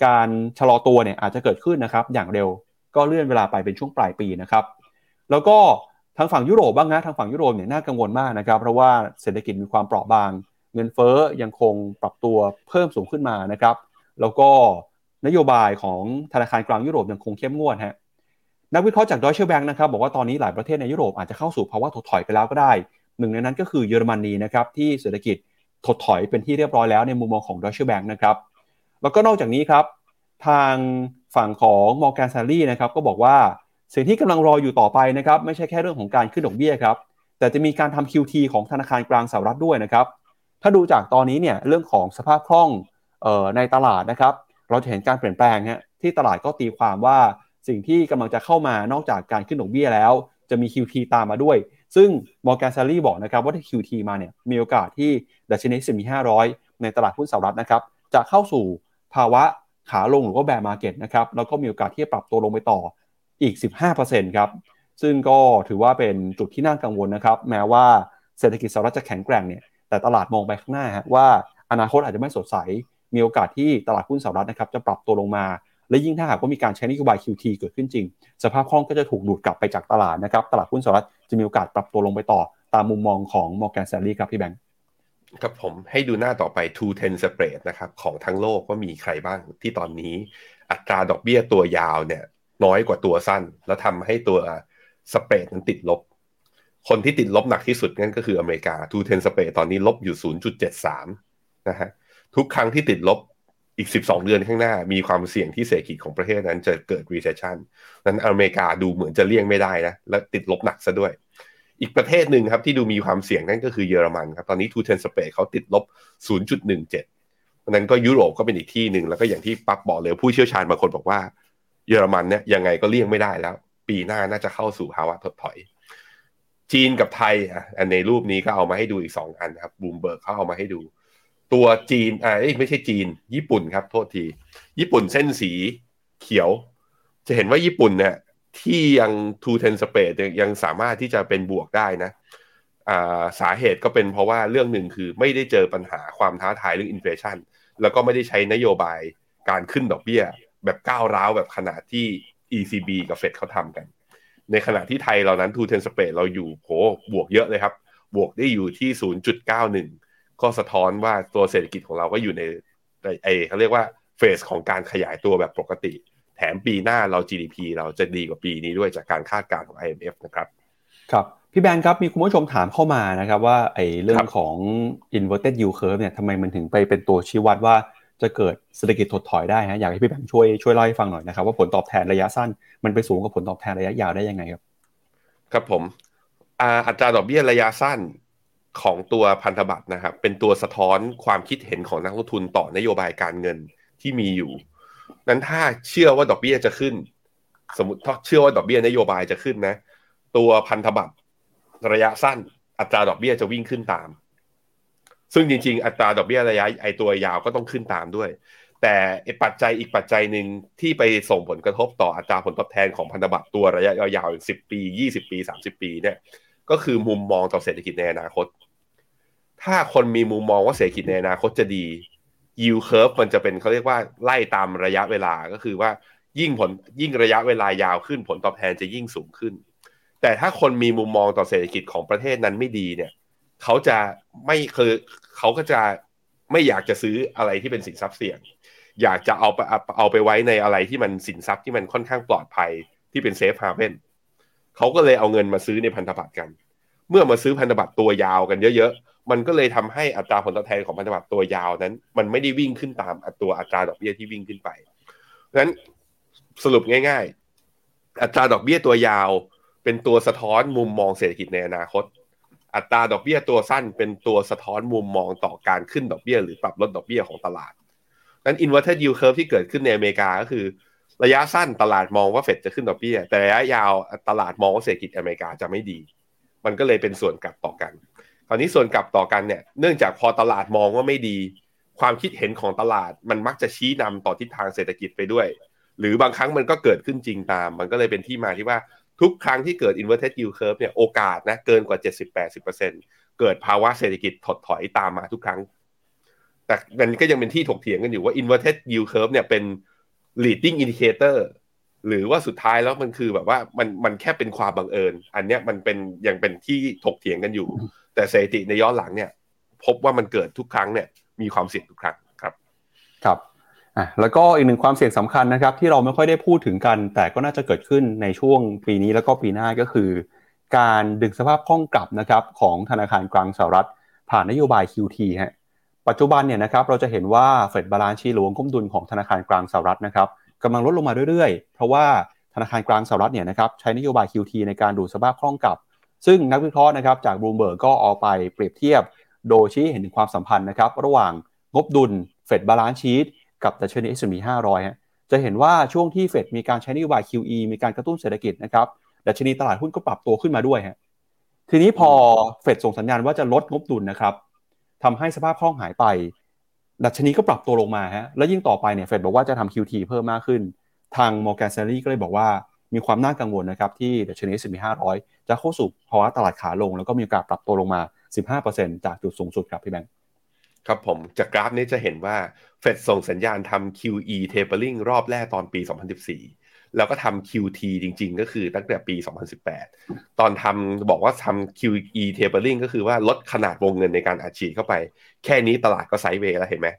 การชะลอตัวเนี่ยอาจจะเกิดขึ้นนะครับอย่างเร็วก็เลื่อนเวลาไปเป็นช่วงปลายปีนะครับแล้วก็ทางฝั่งยุโรปบ้างนะทางฝั่งยุโรปเนี่ยน่ากังวลมากนะครับเพราะว่าเศรษฐกิจมีความเปราะบาง เงินเฟ้อยังคงปรับตัวเพิ่มสูงขึ้นมานะครับ แล้วก็นโยบายของธนาคารกลางยุโรปยังคงเข้มงวดฮะนักวิเคราะห์จาก Deutsche Bank นะครับบอกว่าตอนนี้หลายประเทศในยุโรปอาจจะเข้าสู่ภาวะถดถอยไปแล้วก็ได้ หนึ่งในนั้นก็คือเยอรมนีนะครับที่เศรษฐกิจถดถอยเป็นที่เรียบร้อยแล้วในมุมมองของ Deutsche Bank นะครับแล้วก็นอกจากนี้ครับ ทางฝั่งของ Morgan Stanley นะครับก็บอกว่าสิ่งที่กำลังรออยู่ต่อไปนะครับไม่ใช่แค่เรื่องของการขึ้นดอกเบี้ยครับแต่จะมีการทำ QT ของธนาคารกลางสหรัฐด้วยนะครับ ถ้าดูจากตอนนี้เนี่ยเรื่องของสภาพคล่องออในตลาดนะครับ เราจะเห็นการเปลี่ยนแปลงฮะที่ตลาดก็ตีความว่าสิ่งที่กำลังจะเข้ามานอกจากการขึ้นดอกเบี้ยแล้ว จะมี QT ตามมาด้วย ซึ่งมอร์แกนซารีบอกนะครับว่าถ้า QT มาเนี่ยมีโอกาสที่ดัชนีสิมี500ในตลาดหุ้นสหรัฐนะครับจะเข้าสู่ภาวะขาลงหรือว่าแบร์มาเก็ตนะครับแล้วก็มีโอกาสที่จะปรับตัวลงไปต่ออีก 15%ครับซึ่งก็ถือว่าเป็นจุดที่น่ากังวลนะครับ แม้ว่าเศรษฐกิจสหรัฐจะแข็งแกร่งเนี่ย แต่ตลาดมองไปข้างหน้าว่าอนาคตอาจจะไม่สดใส มีโอกาสที่ตลาดหุ้นสหรัฐนะครับจะปรับตัวลงมา และยิ่งถ้าหากว่ามีการใช้นโยบาย QT เกิดขึ้นจริง สภาพคล่องก็จะถูกดูดกลับไปจากตลาดนะครับ ตลาดหุ้นสหรัฐจะมีโอกาสปรับตัวลงไปต่อตามมุมมองของ Morgan Stanley ครับพี่แบงค์ครับผมให้ดูหน้าต่อไป two ten spread นะครับของทั้งโลกว่ามีใครบ้างที่ตอนนี้ อัตราดอกเบี้ยตัวยาวเนี่ยน้อยกว่าตัวสั้น แล้วทำให้ตัวสเปรดนั้นติดลบ คนที่ติดลบหนักที่สุดนั่นก็คืออเมริกาทูเทนสเปตอนนี้ลบอยู่ 0.73 นะฮะทุกครั้งที่ติดลบอีก 12 เดือนข้างหน้า มีความเสี่ยงที่เศรษฐกิจของประเทศนั้นจะเกิด recession นั้นอเมริกาดูเหมือนจะเลี่ยงไม่ได้นะ และติดลบหนักซะด้วย อีกประเทศหนึ่งครับที่ดูมีความเสี่ยงนั่นก็คือเยอรมันครับ ตอนนี้ทูเทนสเปรดเขาติดลบ 0.17นั้นก็ยุโรปก็เป็นอีกที่หนึ่ง แล้วก็อย่างที่ปักบอกเลยผู้เชี่ยวชาญบางคนบอกว่า เยอรมันเนี่ยยังไงก็เลี่ยงไม่ได้แล้ว ปีหน้าน่าจะเข้าสู่ภาวะถดถอย จีนกับไทยอะในรูปนี้ก็เอามาให้ดูอีกสองอันครับบูมเบิร์กเขาเอามาให้ดู ตัวจีนอ่าไม่ใช่จีน ญี่ปุ่นครับ โทษที ญี่ปุ่นเส้นสีเขียว จะเห็นว่าญี่ปุ่นเนี่ยที่ยัง two ten spread ยังสามารถที่จะเป็นบวกได้นะสาเหตุก็เป็นเพราะว่าเรื่องหนึ่งคือไม่ได้เจอปัญหาความท้าทายเรื่อง inflationแล้วก็ไม่ได้ใช้นโยบายการขึ้นดอกเบี้ย แบบก้าวร้าวแบบขนาดที่ ECB กับเฟดเขาทำกัน ในขณะที่ไทยเรานั้นทูเทนสเปดเราอยู่โหบวกเยอะเลยครับ บวกได้อยู่ที่ 0.91 ก็สะท้อนว่าตัวเศรษฐกิจของเราก็อยู่ในไอเขาเรียกว่าเฟสของการขยายตัวแบบปกติ แถมปีหน้าเรา GDP เราจะดีกว่าปีนี้ด้วยจากการคาดการณ์ของ IMF นะครับ ครับ พี่แบงค์ครับมีคุณผู้ชมถามเข้ามานะครับว่าไอเรื่องของ inverted yield curve เนี่ยทำไมมันถึงไปเป็นตัวชี้วัดว่า จะเกิดเศรษฐกิจถดถอยได้ฮะอยากให้พี่แบงค์ช่วยช่วยเล่าให้ฟังหน่อยนะครับว่าผลตอบแทนระยะสั้น มันไปสูงกับผลตอบแทนระยะยาวได้ยังไงครับ ครับผมอัตราดอกเบี้ยระยะสั้นของตัวพันธบัตรนะครับ เป็นตัวสะท้อนความคิดเห็นของนักลงทุนต่อนโยบายการเงินที่มีอยู่ นั้นถ้าเชื่อว่าดอกเบี้ยจะขึ้น สมมติถ้าเชื่อว่าดอกเบี้ยนโยบายจะขึ้นนะ ตัวพันธบัตรระยะสั้น อัตราดอกเบี้ยจะวิ่งขึ้นตาม ซึ่งจริง ๆ อัตราดอกเบี้ยระยะไอตัวยาวก็ต้องขึ้นตามด้วย แต่ปัจจัยอีกปัจจัยหนึ่งที่ไปส่งผลกระทบต่ออัตราผลตอบแทนของพันธบัตรตัวระยะยาวๆสิบปียี่สิบปีสามสิบปีเนี่ยก็คือมุมมองต่อเศรษฐกิจในอนาคต ถ้าคนมีมุมมองว่าเศรษฐกิจในอนาคตจะดี yield curve มันจะเป็นเขาเรียกว่าไล่ตามระยะเวลาก็คือว่ายิ่งผลยิ่งระยะเวลายาวขึ้นผลตอบแทนจะยิ่งสูงขึ้น แต่ถ้าคนมีมุมมองต่อเศรษฐกิจของประเทศนั้นไม่ดีเนี่ย เขาจะไม่คือเขาก็จะไม่อยากจะซื้ออะไรที่เป็นสินทรัพย์เสี่ยง อยากจะเอาไปเอาไปไว้ในอะไรที่มันสินทรัพย์ที่มันค่อนข้างปลอดภัยที่เป็นเซฟฮาเวนเขาก็เลยเอาเงินมาซื้อในพันธบัตรกัน เมื่อมาซื้อพันธบัตรตัวยาวกันเยอะๆ มันก็เลยทำให้อัตราผลตอบแทนของพันธบัตรตัวยาวนั้น มันไม่ได้วิ่งขึ้นตามตัวอัตราดอกเบี้ยที่วิ่งขึ้นไปนั้นสรุปง่าย ๆ อัตราดอกเบี้ยตัวยาว เป็นตัวสะท้อนมุมมองเศรษฐกิจในอนาคต อัตราดอกเบี้ยตัวสั้นเป็นตัวสะท้อนมุมมองต่อการขึ้นดอกเบี้ย หรือปรับลดดอกเบี้ยของตลาดนั้น inverted yield curve ที่เกิดขึ้นในอเมริกาก็คือ ระยะสั้นตลาดมองว่าเฟดจะขึ้นดอกเบี้ย แต่ระยะยาวตลาดมองว่าเศรษฐกิจอเมริกาจะไม่ดี มันก็เลยเป็นส่วนกลับต่อกันคราวนี้ส่วนกลับต่อกันเนี่ยเนื่องจากพอตลาดมองว่าไม่ดี ความคิดเห็นของตลาดมันมักจะชี้นำต่อทิศทางเศรษฐกิจไปด้วย หรือบางครั้งมันก็เกิดขึ้นจริงตาม มันก็เลยเป็นที่มาที่ว่า ทุกครั้งที่เกิด inverted yield curve เนี่ยโอกาสนะเกินกว่า 70-80%เกิดภาวะเศรษฐกิจถดถอยตามมาทุกครั้ง แต่มันก็ยังเป็นที่ถกเถียงกันอยู่ว่า inverted yield curve เนี่ยเป็น leading indicator หรือว่าสุดท้ายแล้วมันคือแบบว่ามันมันแค่เป็นความบังเอิญ อันเนี้ยมันเป็นยังเป็นที่ถกเถียงกันอยู่ แต่สถิติในย้อนหลังเนี่ย พบว่ามันเกิดทุกครั้งเนี่ยมีความเสี่ยงทุกครั้ง อะแล้วก็อีกหนึ่งความเสี่ยงสำคัญนะครับ ที่เราไม่ค่อยได้พูดถึงกัน แต่ก็น่าจะเกิดขึ้นในช่วงปีนี้แล้วก็ปีหน้าก็คือ การดึงสภาพคล่องกลับนะครับของธนาคารกลางสหรัฐ ผ่านนโยบาย QT ฮะปัจจุบันเนี่ยนะครับเราจะเห็นว่าเฟด balance sheet หรืองบดุลของธนาคารกลางสหรัฐนะครับกำลังลดลงมาเรื่อยๆ เพราะว่าธนาคารกลางสหรัฐเนี่ยนะครับใช้นโยบาย QT ในการดูดสภาพคล่องกลับ ซึ่งนักวิเคราะห์นะครับจากบลูเบิร์กก็เอาไปเปรียบเทียบ โดยชี้เห็นถึงความสัมพันธ์นะครับระหว่างงบดุลเฟด balance sheet กับดัชนี S&P 500ฮะจะเห็นว่าช่วงที่เฟดมีการใช้นโยบาย QE มีการกระตุ้นเศรษฐกิจนะครับดัชนีตลาดหุ้นก็ปรับตัวขึ้นมาด้วยฮะทีนี้พอเฟดส่งสัญญาณว่าจะลดงบดุลนะครับทำให้สภาพคล่องหายไป ดัชนีก็ปรับตัวลงมาฮะแล้วยิ่งต่อไปเนี่ยเฟดบอกว่าจะทำ QT เพิ่มมากขึ้น ทาง Morgan Stanley ก็เลยบอกว่ามีความน่ากังวลนะครับที่ดัชนี S&P 500 จะเข้าสู่ภาวะตลาดขาลง แล้วก็มีโอกาสปรับตัวลงมา 15%จากจุดสูงสุดครับพี่แบงค์ ครับผมจากกราฟนี้จะเห็นว่าเฟดส่งสัญญาณทำ QE tapering รอบแรกตอนปี 2014 แล้วก็ทำ QT จริง ๆ ก็คือตั้งแต่ปี 2018 ตอนทำบอกว่าทำ QE tapering ก็คือว่าลดขนาดวงเงินในการอัดฉีดเข้าไป แค่นี้ตลาดก็ไซด์เวย์แล้วเห็นไหม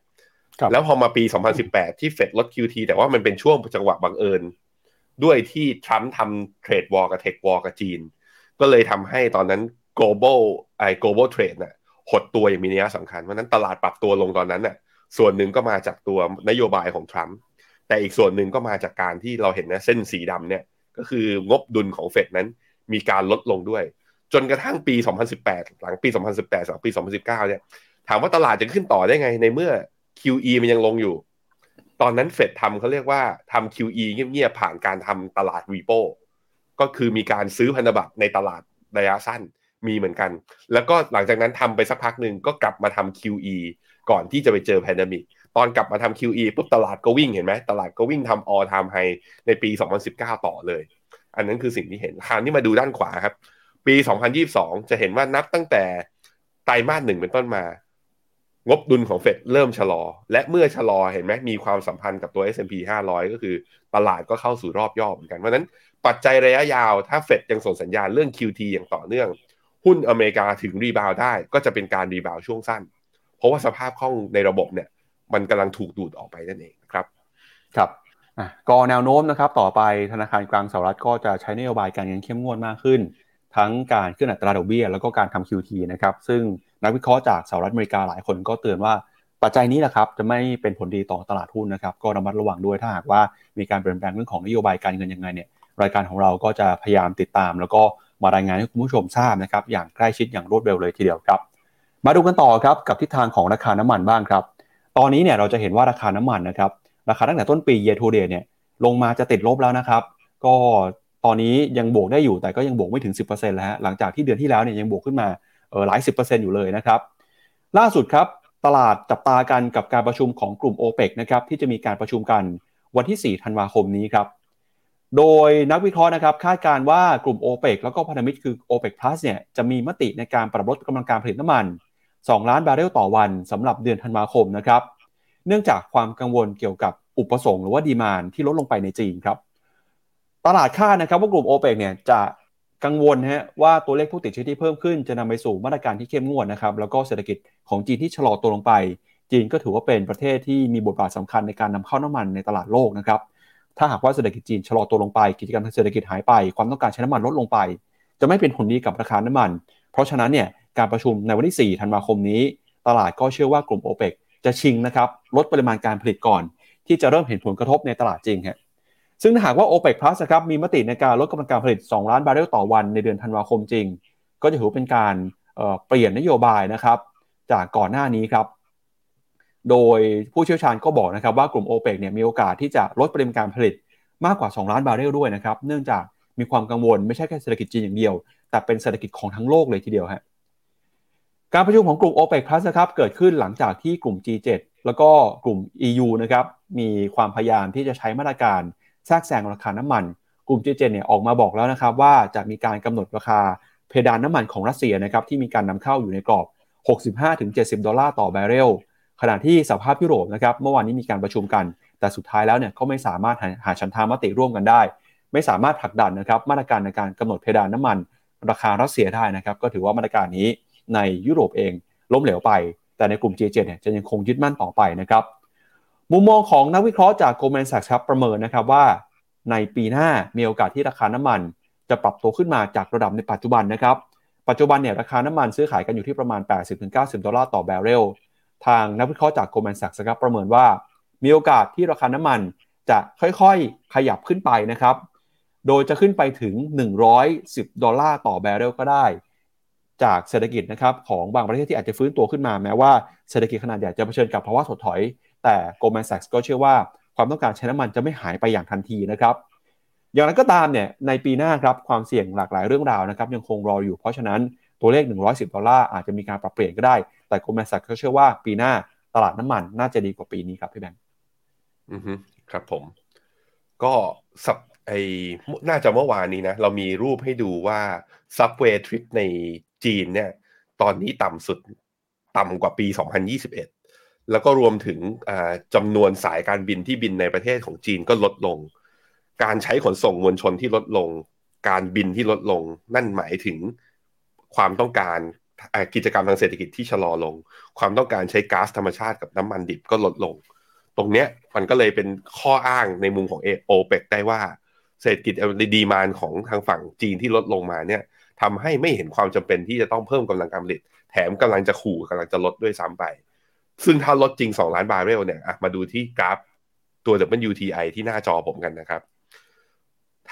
แล้วพอมาปี 2018 ที่เฟดลด QT แต่ว่ามันเป็นช่วงจังหวะบังเอิญ ด้วยที่ทรัมป์ทำเทรดวอลกับเทควอลกับจีน ก็เลยทำให้ตอนนั้น global ไอ้ global trade น่ะ หดตัวอย่างมีนัยสำคัญเพราะนั้นตลาดปรับตัวลงตอนนั้นน่ะส่วนหนึ่งก็มาจากตัวนโยบายของทรัมป์แต่อีกส่วนหนึ่งก็มาจากการที่เราเห็นนะเส้นสีดำเนี่ยก็คืองบดุลของเฟดนั้นมีการลดลงด้วย จนกระทั่งปี 2018 หลังปี 2018หลังปี 2019 เนี่ยถามว่าตลาดจะขึ้นต่อได้ไงในเมื่อ QE มันยังลงอยู่ ตอนนั้นเฟดทำเขาเรียกว่าทำ QE เงียบๆผ่านการทำตลาด repo ก็คือมีการซื้อพันธบัตรในตลาดระยะสั้น มีเหมือนกัน แล้วก็หลังจากนั้นทำไปสักพักหนึ่งก็กลับมาทำ QE ก่อนที่จะไปเจอ pandemic ตอนกลับมาทำ QE ปุ๊บตลาดก็วิ่งเห็นไหมตลาดก็วิ่งทำ all time high ในปี 2019 ต่อเลย อันนั้นคือสิ่งที่เห็นคราวนี้มาดูด้านขวาครับ ปี 2022 จะเห็นว่านับตั้งแต่ไตรมาสหนึ่งเป็นต้นมา งบดุลของเฟดเริ่มชะลอ และเมื่อชะลอเห็นไหมมีความสัมพันธ์กับตัว S&P 500 ก็คือตลาดก็เข้าสู่รอบย่อเหมือนกันเพราะนั้นปัจจัยระยะยาวถ้าเฟดยังส่งสัญญาณเรื่อง QT อย่างต่อเนื่อง หุ้นอเมริกาถึงรีบาวได้ ก็จะเป็นการรีบาวช่วงสั้น เพราะว่าสภาพคล่องในระบบเนี่ย มันกำลังถูกดูดออกไปนั่นเองครับ ครับก็แนวโน้มนะครับ ต่อไปธนาคารกลางสหรัฐก็จะใช้นโยบายการเงินเข้มงวดมากขึ้น ทั้งการขึ้นอัตราดอกเบี้ย แล้วก็การทำ QT นะครับ ซึ่งนักวิเคราะห์จากสหรัฐอเมริกาหลายคนก็เตือนว่าปัจจัยนี้แหละครับจะไม่เป็นผลดีต่อตลาดหุ้นนะครับ ก็ระมัดระวังด้วยถ้าหากว่ามีการเปลี่ยนแปลงเรื่องของนโยบายการเงินยังไงเนี่ยรายการของเราก็จะพยายามติดตาม แล้วก็ มารายงานให้คุณผู้ชมทราบนะครับอย่างใกล้ชิดอย่างรวดเร็วเลยทีเดียวครับ มาดูกันต่อครับกับทิศทางของราคาน้ำมันบ้างครับ ตอนนี้เนี่ยเราจะเห็นว่าราคาน้ำมันนะครับราคาตั้งแต่ต้นปี year to date เนี่ยลงมาจะติดลบแล้วนะครับ ก็ตอนนี้ยังบวกได้อยู่แต่ก็ยังบวกไม่ถึง 10%แล้วฮะหลังจากที่เดือนที่แล้วเนี่ยยังบวกขึ้นมาเออหลาย 10%อยู่เลยนะครับล่าสุดครับตลาดจับตากันกับการประชุมของกลุ่ม o p e ปนะครับที่จะมีการประชุมกันวันที่ 4 ธันวาคมนี้ครับ โดยนักวิเคราะห์นะครับคาดการว่ากลุ่ม o p e ปแล้วก็พันธมิตรคือ o p e ป Plus เนี่ยจะมีมติในการปรับลดกำลังการผลิตน้ำมัน 2 ล้านบาร์เรลต่อวันสำหรับเดือนธันวาคมนะครับเนื่องจากความกังวลเกี่ยวกับอุปสงค์หรือว่าดีมานที่ลดลงไปในจีนครับตลาดคาดนะครับว่ากลุ่ม o p e ปเนี่ยจะกังวลฮะว่าตัวเลขผู้ติดเชื้อที่เพิ่มขึ้นจะนำไปสู่มาตรการที่เข้มงวดนะครับแล้วก็เศรษฐกิจของจีนที่ชะลอตัวลงไป จีนก็ถือว่าเป็นประเทศที่มีบทบาทสำคัญในการนำเข้าน้ำมันในตลาดโลกนะครับ ถ้าหากว่าเศรษฐกิจจีนชะลอตัวลงไป กิจกรรมทางเศรษฐกิจหายไป ความต้องการใช้น้ำมันลดลงไป จะไม่เป็นผลดีกับราคาน้ำมัน เพราะฉะนั้นเนี่ยการประชุมในวันที่4ธันวาคมนี้ ตลาดก็เชื่อว่ากลุ่มโอเปกจะชิงนะครับลดปริมาณการผลิตก่อน ที่จะเริ่มเห็นผลกระทบในตลาดจริงฮะซึ่งถ้าหากว่า o p e ป Plus ครับมีมติในการลดกำลังการผลิต 2 ล้านบาร์เรลต่อวันในเดือนธันวาคมจริง ก็จะถือเป็นการเปลี่ยนนโยบายนะครับ จากก่อนหน้านี้ครับ โดยผู้เชี่ยวชาญก็บอกนะครับว่ากลุ่ม o p e ปเนี่ยมีโอกาสที่จะลดปริมาณการผลิตมากกว่า 2 ล้านบาร์เรลด้วยนะครับ เนื่องจากมีความกังวลไม่ใช่แค่เศรษฐกิจจีนอย่างเดียว แต่เป็นเศรษฐกิจของทั้งโลกเลยทีเดียวฮะการประชุมของกลุ่ม o p e ป Plus นะครับเกิดขึ้นหลังจากที่กลุ่ม G7 แล้วก็กลุ่ม EU นะครับมีความพยายามที่จะใช้มาตรการแทรกแซงราคาน้ำมัน กลุ่ม G7 เนี่ยออกมาบอกแล้วนะครับว่าจะมีการกำหนดราคาเพดานน้ำมันของรัสเซียนะครับที่มีการนำเข้าอยู่ในกรอบ 65-70 ดอลลาร์ต่อแบเรล ขณะที่สหภาพยุโรปนะครับเมื่อวานนี้มีการประชุมกัน แต่สุดท้ายแล้วเนี่ยก็ไม่สามารถหาชันทามติร่วมกันได้ ไม่สามารถผลักดันนะครับมาตรการในการกำหนดเพดานน้ำมัน ราคารัสเซียได้นะครับก็ถือว่ามาตรการนี้ในยุโรปเองล้มเหลวไป แต่ในกลุ่ม G7 เนี่ยจะยังคงยึดมั่นต่อไปนะครับมุมมองของนักวิเคราะห์จาก Goldman Sachs ครับประเมินนะครับว่า ในปีหน้ามีโอกาสที่ราคาน้ำมัน จะปรับตัวขึ้นมาจากระดับในปัจจุบันนะครับปัจจุบันเนี่ยราคาน้ำมันซื้อขายกันอยู่ที่ประมาณ 80-90 ดอลลาร์ต่อแบเรล ทางนักวิเคราะห์จาก Goldman Sachs ครับประเมินว่า มีโอกาสที่ราคาน้ำมันจะค่อยๆ ขยับขึ้นไปนะครับ โดยจะขึ้นไปถึง 110 ดอลลาร์ต่อแบเรลก็ได้ จากเศรษฐกิจนะครับของบางประเทศที่อาจจะฟื้นตัวขึ้นมาแม้ว่าเศรษฐกิจขนาดใหญ่จะเผชิญกับภาวะถดถอย แต่ Goldman Sachs ก็เชื่อว่าความต้องการใช้น้ำมันจะไม่หายไปอย่างทันทีนะครับ อย่างนั้นก็ตามเนี่ยในปีหน้าครับความเสี่ยงหลากหลายเรื่องราวนะครับยังคงรออยู่เพราะฉะนั้นตัวเลข 110 ดอลลาร์อาจจะมีการปรับเปลี่ยนก็ได้ แต่ Goldman Sachs ก็เชื่อว่าปีหน้าตลาดน้ำมันน่าจะดีกว่าปีนี้ครับพี่แบงค์อือฮึครับผม ก็สับไอน่าจะเมื่อวานนี้นะ เรามีรูปให้ดูว่า subway trip ในจีนเนี่ย ตอนนี้ต่ำสุดต่ำกว่าปี 2021 แล้วก็รวมถึงจำนวนสายการบินที่บินในประเทศของจีนก็ลดลง การใช้ขนส่งมวลชนที่ลดลง การบินที่ลดลง นั่นหมายถึงความต้องการ กิจกรรมทางเศรษฐกิจที่ชะลอลง ความต้องการใช้ก๊าซธรรมชาติกับน้ำมันดิบก็ลดลง ตรงเนี้ยมันก็เลยเป็นข้ออ้างในมุมของเอโอเปกได้ว่าเศรษฐกิจดีมานของทางฝั่งจีนที่ลดลงมาเนี่ยทำให้ไม่เห็นความจำเป็นที่จะต้องเพิ่มกำลังการผลิต แถมกำลังจะขู่กำลังจะลดด้วยซ้ำไป ซึ่งถ้าลดจริง 2 ล้านบาร์เรลเนี่ยมาดูที่กราฟตัว WTI ที่หน้าจอผมกันนะครับ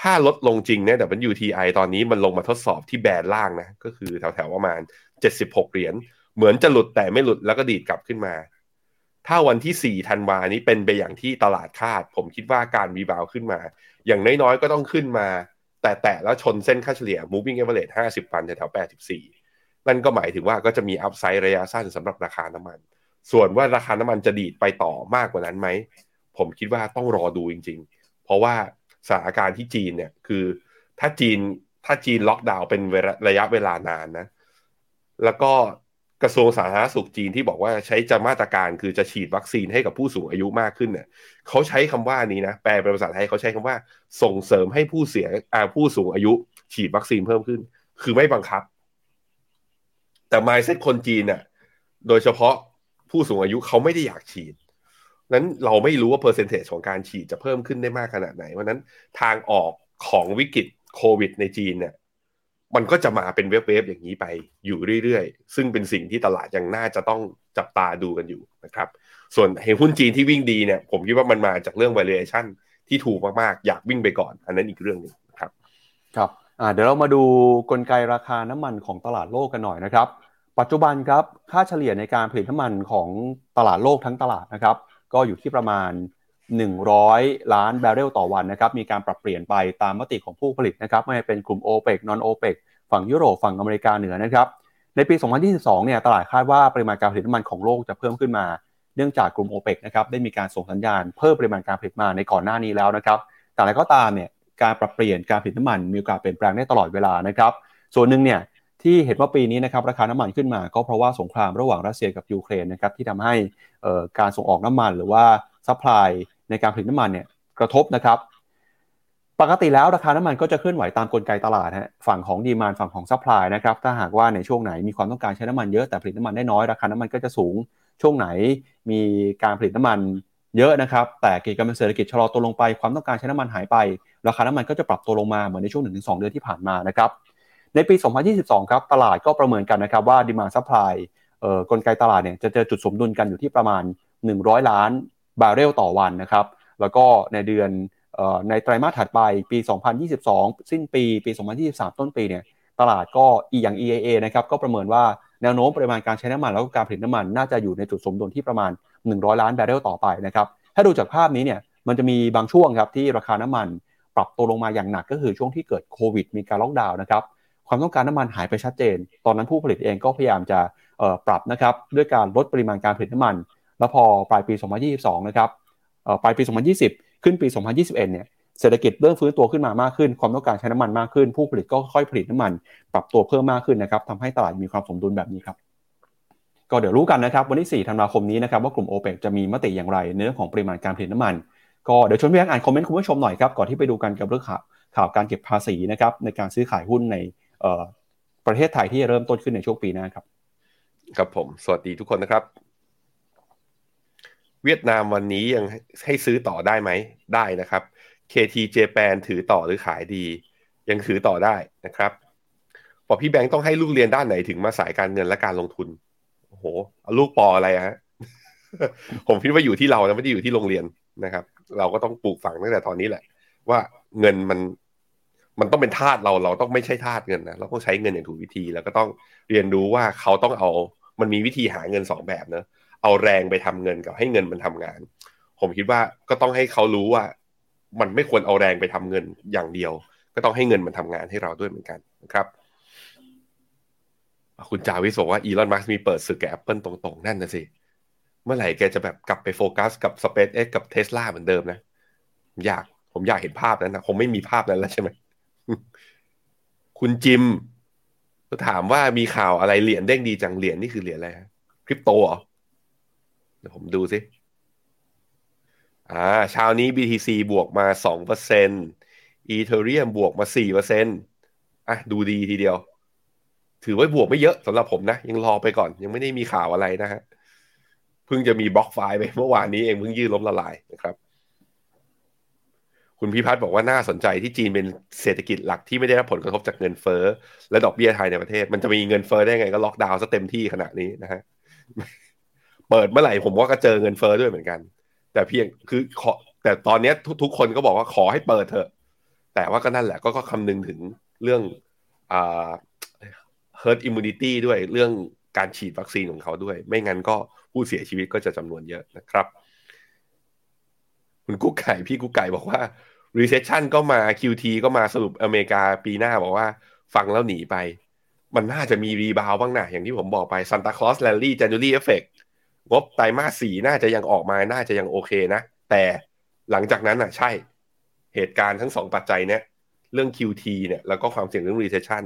ถ้าลดลงจริงเนี่ย WTI ตอนนี้มันลงมาทดสอบที่แบนล่างนะ ก็คือแถวๆประมาณ 76 เหรียญ เหมือนจะหลุดแต่ไม่หลุดแล้วก็ดีดกลับขึ้นมา ถ้าวันที่ 4 ธันวานี้เป็นไปอย่างที่ตลาดคาด ผมคิดว่าการรีบาวขึ้นมา อย่างน้อยๆ ก็ต้องขึ้นมา แต่แตะแล้วชนเส้นค่าเฉลี่ย moving average 50วันแถวๆ84 นั่นก็หมายถึงว่าก็จะมีอัพไซด์ระยะสั้นสำหรับราคาน้ำมัน ส่วนว่าราคาน้ำมันจะดีดไปต่อมากกว่านั้นไหม ผมคิดว่าต้องรอดูจริง ๆ เพราะว่า สถานการณ์ที่จีนเนี่ย คือถ้าจีนถ้าจีนล็อกดาวน์เป็นระยะเวลานานนะ แล้วก็กระทรวงสาธารณสุขจีนที่บอกว่าใช้จะมาตรการคือจะฉีดวัคซีนให้กับผู้สูงอายุมากขึ้นเนี่ยเขาใช้คำว่านี้นะแปลเป็นภาษาไทยเขาใช้คำว่าส่งเสริมให้ผู้เสียอ่าผู้สูงอายุ ฉีดวัคซีนเพิ่มขึ้น คือไม่บังคับ แต่ไมเซ็ตคนจีนเนี่ยโดยเฉพาะผู้สูงอายุเขาไม่ได้อยากฉีด นั้นเราไม่รู้ว่าเปอร์เซนเทจของการฉีดจะเพิ่มขึ้นได้มากขนาดไหน เพราะนั้นทางออกของวิกฤตโควิดในจีนเนี่ยมันก็จะมาเป็นเวฟๆอย่างนี้ไปอยู่เรื่อยๆ ซึ่งเป็นสิ่งที่ตลาดยังน่าจะต้องจับตาดูกันอยู่นะครับ ส่วนเห็นหุ้นจีนที่วิ่งดีเนี่ย ผมคิดว่ามันมาจากเรื่อง valuation ที่ถูกมากๆ อยากวิ่งไปก่อน อันนั้นอีกเรื่องหนึ่งครับ ครับเดี๋ยวเรามาดูกลไกราคาน้ำมันของตลาดโลกกันหน่อยนะครับ ปัจจุบันครับค่าเฉลี่ยในการผลิตน้ำมันของตลาดโลกทั้งตลาดนะครับ ก็อยู่ที่ประมาณ 100 ล้านบาร์เรลต่อวันนะครับ มีการปรับเปลี่ยนไปตามมติของผู้ผลิตนะครับ ไม่ว่าเป็นกลุ่ม o อเปกนอนโอเปกฝั่งยุโรปฝั่งอเมริกาเหนือนะครับ ในปี 2022 เนี่ย ตลาดคาดว่าปริมาณการผลิตน้ำมันของโลกจะเพิ่มขึ้นมา เนื่องจากกลุ่ม o อเปกนะครับ ได้มีการส่งสัญญาณเพิ่มปริมาณการผลิตมาในก่อนหน้านี้แล้วนะครับ แต่อะไรก็ตามเนี่ย การปรับเปลี่ยนการผลิตน้ำมันมีโอกาสเปลี่ยนแปลงได้ตลอดเวลานะครับ ส่วนหนึ่งเนี่ย ที่เห็นว่าปีนี้นะครับราคาน้ำมันขึ้นมา ก็เพราะว่าสงครามระหว่างรัสเซียกับยูเครนนะครับที่ทำให้การส่งออกน้ำมัน หรือว่า supply ในการผลิตน้ำมันเนี่ยกระทบนะครับปกติแล้วราคาน้ำมันก็จะเคลื่อนไหวตามกลไกตลาดฮะฝั่งของ demand ฝั่งของ supply นะครับถ้าหากว่าในช่วงไหนมีความต้องการใช้น้ำมันเยอะแต่ผลิตน้ำมันได้น้อยราคาน้ำมันก็จะสูง ช่วงไหนมีการผลิตน้ำมันเยอะนะครับแต่กิจกรรมเศรษฐกิจชะลอตัวลงไปความต้องการใช้น้ำมันหายไป ราคาน้ำมันก็จะปรับตัวลงมาเหมือนในช่วง1-2 เดือนที่ผ่านมานะครับ ในปี 2022 ครับตลาดก็ประเมินกันนะครับว่า demand supply กลไกตลาดเนี่ยจะเจอจุดสมดุลกันอยู่ที่ประมาณ 100 ล้านบาร์เรลต่อวันนะครับ แล้วก็ในเดือนในไตรมาสถัดไปปี 2022 สิ้นปีปี 2023 ต้นปีเนี่ยตลาดก็อีอย่าง EIA นะครับก็ประเมินว่าแนวโน้มปริมาณการใช้น้ำมันแล้วก็การผลิตน้ำมันน่าจะอยู่ในจุดสมดุลที่ประมาณ 100 ล้านบาร์เรลต่อไปนะครับถ้าดูจากภาพนี้เนี่ยมันจะมีบางช่วงครับที่ราคาน้ำมันปรับตัวลงมาอย่างหนักก็คือช่วงที่เกิดโควิดมีการล็อกดาวน์นะครับ ความต้องการน้ำมันหายไปชัดเจน ตอนนั้นผู้ผลิตเองก็พยายามจะปรับนะครับด้วยการลดปริมาณการผลิตน้ำมัน แล้วพอปลายปี 2022 นะครับปลายปี 2020 ขึ้นปี 2021 เนี่ยเศรษฐกิจเริ่มฟื้นตัวขึ้นมามากขึ้น ความต้องการใช้น้ำมันมากขึ้น ผู้ผลิตก็ค่อยผลิตน้ำมัน ปรับตัวเพิ่มมากขึ้นนะครับทำให้ตลาดมีความสมดุลแบบนี้ครับก็เดี๋ยวรู้กันนะครับวันที่4ธันวาคมนี้นะครับว่ากลุ่มโอเปกจะมีมติอย่างไรในเรื่องของปริมาณการผลิตน้ำมัน ก็เดี๋ยวชวนพี่แบงค์อ่านคอมเมนต์คุณผู้ชมหน่อยครับก่อนที่ไปดูกันกับเรื่องข่าวข่าวการเก็บภาษีนะครับในการซื้อขายหุ้นใน ประเทศไทยที่จะเริ่มต้นขึ้นในช่วงปีหน้าครับ ครับผม สวัสดีทุกคนนะครับ เวียดนามวันนี้ยังให้ซื้อต่อได้ไหมได้นะครับ KT Japan ถือต่อหรือขายดี ยังถือต่อได้นะครับบอกพี่แบงค์ต้องให้ลูกเรียนด้านไหนถึงมาสายการเงินและการลงทุนโอ้โหเอาลูกปออะไรฮะผมคิดว่าอยู่ที่เรานะไม่ได้อยู่ที่โรงเรียนนะครับ เราก็ต้องปลูกฝังตั้งแต่ตอนนี้แหละ ว่าเงินมัน มันต้องเป็นทาสเราเราต้องไม่ใช่ทาสเงินนะเราต้องใช้เงินอย่างถูกวิธี แล้วก็ต้องเรียนรู้ว่าเขาต้องเอา มันมีวิธีหาเงินสองแบบเนะเอาแรงไปทำเงินกับให้เงินมันทำงาน ผมคิดว่าก็ต้องให้เขารู้ว่า มันไม่ควรเอาแรงไปทำเงินอย่างเดียว ก็ต้องให้เงินมันทำงานให้เราด้วยเหมือนกันนะครับ คุณจาวิสบอกว่าอีลอนมัสก์มีเปิดศึกกับแอปเปิลตรงๆ นั่นนะสิเมื่อไหร่แกจะแบบกลับไปโฟกัสกับ SpaceX กับเทสลาเหมือนเดิมนะ ผมอยากผมอยากเห็นภาพนั้นนะผมไม่มีภาพนั้นแล้วใช่ไหม คุณจิมถามว่ามีข่าวอะไรเหรียญเด้งดีจังเหรียญนี่คือเหรียญอะไรคริปโตเหรอเดี๋ยวผมดูสิอ่าเช้านี้ BTC บวกมาสองเปอร์เซ็นต์ Ethereum บวกมาสี่เปอร์เซ็นต์อะดูดีทีเดียว ถือว่าบวกไม่เยอะสำหรับผมนะ ยังรอไปก่อน ยังไม่ได้มีข่าวอะไรนะฮะเพิ่งจะมีบล็อกไฟล์ไปเมื่อวานนี้เองเพิ่งยืดล้มละลายนะครับ คุณพิพัฒน์บอกว่าน่าสนใจที่จีนเป็นเศรษฐกิจหลักที่ไม่ได้รับผลกระทบจากเงินเฟ้อและดอกเบี้ยไทยในประเทศ มันจะมีเงินเฟ้อได้ไงก็ล็อกดาวน์ซะเต็มที่ขนาดนี้นะฮะเปิดเมื่อไหร่ผมว่าก็เจอเงินเฟ้อด้วยเหมือนกัน แต่เพียงคือขอแต่ตอนนี้ทุกคนก็บอกว่าขอให้เปิดเถอะ แต่ว่าก็นั่นแหละก็ก็คำนึงถึงเรื่องอ่า herd immunity ด้วยเรื่องการฉีดวัคซีนของเขาด้วย ไม่งั้นก็ผู้เสียชีวิตก็จะจำนวนเยอะนะครับ คุณกุ๊กไก่พี่กุ๊กไก่บอกว่า recession ก็มา QT ก็มาสรุปอเมริกาปีหน้าบอกว่าฟังแล้วหนีไป มันน่าจะมีรีบาวบ้างนะอย่างที่ผมบอกไป Santa Claus Rally January Effect งบไตรมาสสี่น่าจะยังออกมาน่าจะยังโอเคนะ แต่หลังจากนั้นอะใช่ เหตุการณ์ทั้งสองปัจจัยเนี้ยเรื่อง QT เนี่ยแล้วก็ความเสี่ยงเรื่อง recession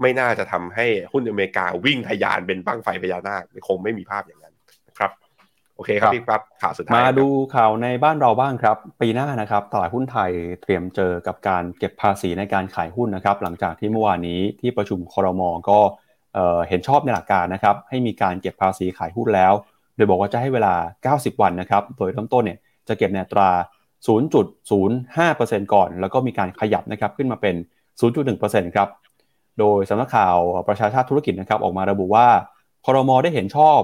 ไม่น่าจะทำให้หุ้นอเมริกาวิ่งทะยานเป็นบ้างไฟพญานาคคงไม่มีภาพอย่างนั้นนะครับ โอเคครับพี่ครับข่าวสุดท้ายมาดูข่าวในบ้านเราบ้างครับ ปีหน้านะครับตลาดหุ้นไทยเตรียมเจอกับการเก็บภาษีในการขายหุ้นนะครับ หลังจากที่เมื่อวานนี้ที่ประชุมคอรมอก็เห็นชอบในหลักการนะครับให้มีการเก็บภาษีขายหุ้นแล้ว โดยบอกว่าจะให้เวลา 90 วันนะครับโดยเริ่มต้นเนี่ยจะเก็บในตรา 0.05%ก่อน แล้วก็มีการขยับนะครับขึ้นมาเป็น 0.1%ครับโดยสำนักข่าวประชาชาติธุรกิจนะครับออกมาระบุว่าคอรมอได้เห็นชอบ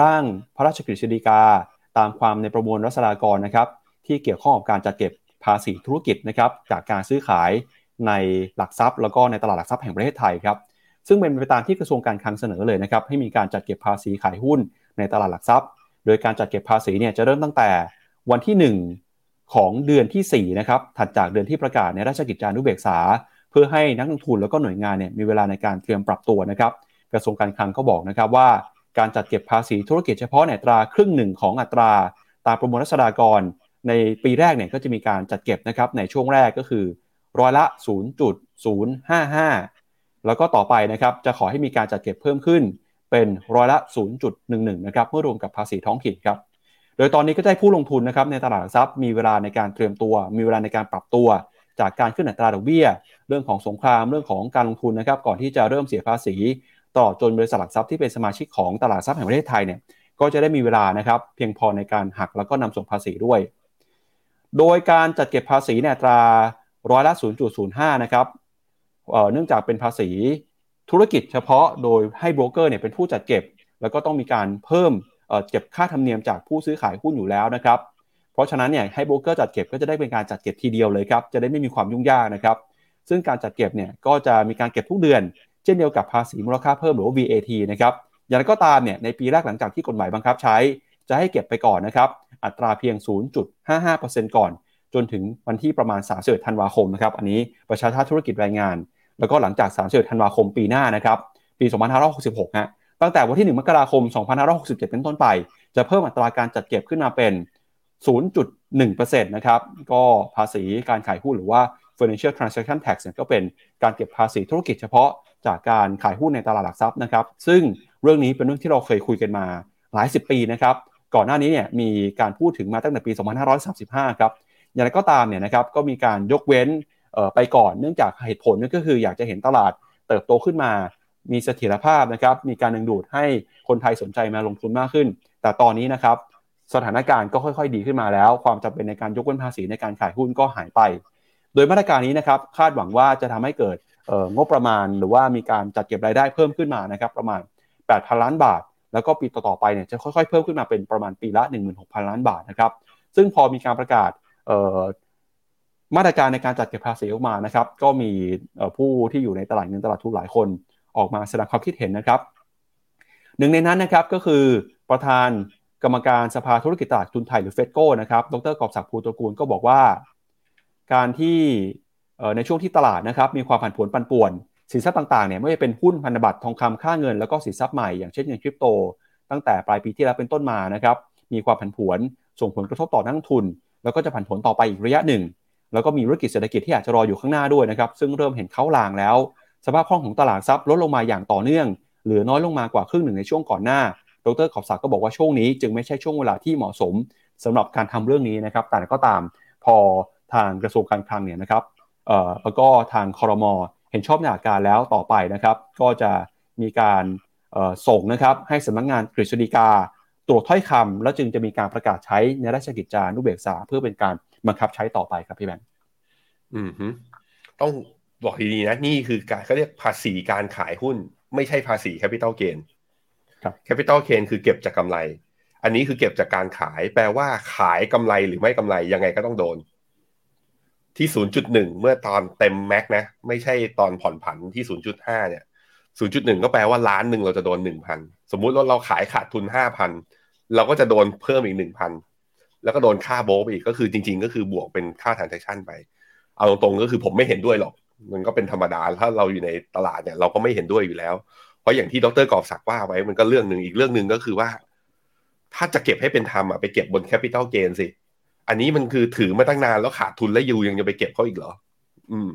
ร่างพระราชกฤษฎีกา ตามความในประมวลรัษฎากรนะครับ ที่เกี่ยวข้องกับการจัดเก็บภาษีธุรกิจนะครับจากการซื้อขายในหลักทรัพย์ แล้วก็ในตลาดหลักทรัพย์แห่งประเทศไทยครับซึ่งเป็นไปตามที่กระทรวงการคลังเสนอเลยนะครับให้มีการจัดเก็บภาษีขายหุ้นในตลาดหลักทรัพย์ โดยการจัดเก็บภาษีเนี่ยจะเริ่มตั้งแต่วันที่ 1 ของเดือนที่4นะครับถัดจากเดือนที่ประกาศในราชกิจจานุเบกษา เพื่อให้นักลงทุนแล้วก็หน่วยงานเนี่ยมีเวลาในการเตรียมปรับตัวนะครับ กระทรวงการคลังก็บอกนะครับว่า การจัดเก็บภาษีธุรกิจเฉพาะในตราครึ่งหนึ่งของอัตราตามประมวลรัษฎากร ในปีแรกเนี่ยก็จะมีการจัดเก็บนะครับในช่วงแรกก็คือร้อยละ 0.055 แล้วก็ต่อไปนะครับจะขอให้มีการจัดเก็บเพิ่มขึ้นเป็นร้อยละ 0.11 นะครับเมื่อรวมกับภาษีท้องถิ่นครับ โดยตอนนี้ก็ได้ผู้ลงทุนนะครับในตลาดหลักทรัพย์มีเวลาในการเตรียมตัว มีเวลาในการปรับตัว จากการขึ้นอัตราดอกเบี้ย เรื่องของสงครามเรื่องของการลงทุนนะครับก่อนที่จะเริ่มเสียภาษี ตลอดจนบริษัทหลักทรัพย์ที่เป็นสมาชิกของตลาดทรัพย์แห่งประเทศไทยเนี่ยก็จะได้มีเวลานะครับเพียงพอในการหักแล้วก็นำส่งภาษีด้วย โดยการจัดเก็บภาษีเนี่ยตราร้อยละ 0.05 นะครับเเนื่องจากเป็นภาษีธุรกิจเฉพาะโดยให้โบรกเกอร์เนี่ยเป็นผู้จัดเก็บ แล้วก็ต้องมีการเพิ่มเก็บค่าธรรมเนียมจากผู้ซื้อขายหุ้นอยู่แล้วนะครับ เพราะฉะนั้นเนี่ยให้โบรกเกอร์จัดเก็บก็จะได้เป็นการจัดเก็บทีเดียวเลยครับ จะได้ไม่มีความยุ่งยากนะครับ ซึ่งการจัดเก็บเนี่ยก็จะมีการเก็บทุกเดือน เช่นเดียวกับภาษีมูลค่าเพิ่มหรือว่า VAT นะครับอย่างไรก็ตามเนี่ยในปีแรกหลังจากที่กฎหมายบังคับใช้ จะให้เก็บไปก่อนนะครับอัตราเพียง 0.55%ก่อน จนถึงวันที่ประมาณ31ธันวาคมนะครับอันนี้ประชาชาติธุรกิจรายงาน แล้วก็หลังจาก31ธันวาคมปีหน้านะครับปี 2566ฮะตั้งแต่วันที่ 1 มกราคม 2567 เป็นต้นไป จะเพิ่มอัตราการจัดเก็บขึ้นมาเป็น 0.1%นะครับก็ภาษีการขายหุ้นหรือว่า financial transaction tax เนี่ยก็เป็นการเก็บภาษีธุรกิจเฉพาะ จากการขายหุ้นในตลาดหลักทรัพย์นะครับ ซึ่งเรื่องนี้เป็นเรื่องที่เราเคยคุยกันมาหลายสิบปีนะครับ ก่อนหน้านี้เนี่ยมีการพูดถึงมาตั้งแต่ปี 2535 ครับ อย่างไรก็ตามเนี่ยนะครับก็มีการยกเว้นไปก่อนเนื่องจากเหตุผลนั่นก็คืออยากจะเห็นตลาดเติบโตขึ้นมา มีเสถียรภาพนะครับ มีการดึงดูดให้คนไทยสนใจมาลงทุนมากขึ้น แต่ตอนนี้นะครับสถานการณ์ก็ค่อยๆ ดีขึ้นมาแล้ว ความจำเป็นในการยกเว้นภาษีในการขายหุ้นก็หายไป โดยมาตรการนี้นะครับคาดหวังว่าจะทำให้เกิด งบประมาณหรือว่ามีการจัดเก็บรายได้เพิ่มขึ้นมานะครับประมาณ8พันล้านบาท แล้วก็ปีต่อๆไปเนี่ยจะค่อยๆเพิ่มขึ้นมาเป็นประมาณปีละ 16,000 ล้านบาทนะครับซึ่งพอมีการประกาศมาตรการในการจัดเก็บภาษีออกมานะครับ ก็มีผู้ที่อยู่ในตลาดเงินตลาดทุนหลายคนออกมาแสดงความคิดเห็นนะครับ หนึ่งในนั้นนะครับก็คือประธานกรรมการสภาธุรกิจตลาดทุนไทยหรือเฟดโก้นะครับ ดรกอบศักดิ์ภูตระกูลก็บอกว่า การที่ ในช่วงที่ตลาดนะครับมีความผันผวนปันป่วน สินทรัพย์ต่างๆเนี่ยไม่ว่าเป็นหุ้นพันธบัตรทองคำค่าเงินแล้วก็สินทรัพย์ใหม่อย่างเช่นเงินคริปโต ตั้งแต่ปลายปีที่แล้วเป็นต้นมานะครับมีความผันผวนส่งผลกระทบต่อนักทุน แล้วก็จะผันผวนต่อไปอีกระยะหนึ่ง แล้วก็มีธุรกิจเศรษฐกิจที่อาจจะรออยู่ข้างหน้าด้วยนะครับซึ่งเริ่มเห็นเขาลางแล้ว สภาพคล่องของตลาดทรัพย์ลดลงมาอย่างต่อเนื่อง เหลือน้อยลงมากว่าครึ่งหนึ่งในช่วงก่อนหน้า ดรขอบศักดิ์ก็บอกว่าช่วงนี้ จึงไม่ใช่ช่วงเวลาที่เหมาะสมสำหรับการทำเรื่องนี้นะครับแต่ก็ตามพอทางกระทรวงการคลังเนี่ยนะครับ แล้วก็ทางคอรมอเห็นชอบในหลักการแล้วต่อไปนะครับ ก็จะมีการส่งนะครับให้สำนักงานกฤษฎีกาตรวจถ้อยคำแล้วจึงจะมีการประกาศใช้ในราชกิจจานุเบกษา เพื่อเป็นการบังคับใช้ต่อไปครับพี่แบงค์อืมต้องบอกดีๆนะนี่คือการเขาเรียกภาษีการขายหุ้น ไม่ใช่ภาษี capital gain ครับ capital gain คือเก็บจากกำไร อันนี้คือเก็บจากการขาย แปลว่าขายกำไรหรือไม่กำไรยังไงก็ต้องโดน ที่ 0.1 เมื่อตอนเต็ม max นะ ไม่ใช่ตอนผ่อนผันที่ 0.5 เนี่ย 0.1 ก็แปลว่าล้านหนึ่งเราจะโดน 1,000 สมมุติว่าเราขายขาดทุน 5,000 เราก็จะโดนเพิ่มอีก 1,000 แล้วก็โดนค่าโบไปอีกก็คือจริง ๆ ก็คือบวกเป็นค่า transaction ไป เอาตรงๆก็คือผมไม่เห็นด้วยหรอก มันก็เป็นธรรมดา ถ้าเราอยู่ในตลาดเนี่ยเราก็ไม่เห็นด้วยอยู่แล้ว เพราะอย่างที่ดรกอบศักดิ์ว่าไว้มันก็เรื่องหนึ่งอีกเรื่องหนึ่งก็คือว่า ถ้าจะเก็บให้เป็นธรรมอะไปเก็บบนแคปิตอลเกนสิ อันนี้มันคือถือมาตั้งนานแล้วขาดทุนและยูยังจะไปเก็บเขาอีกเหรอ อืม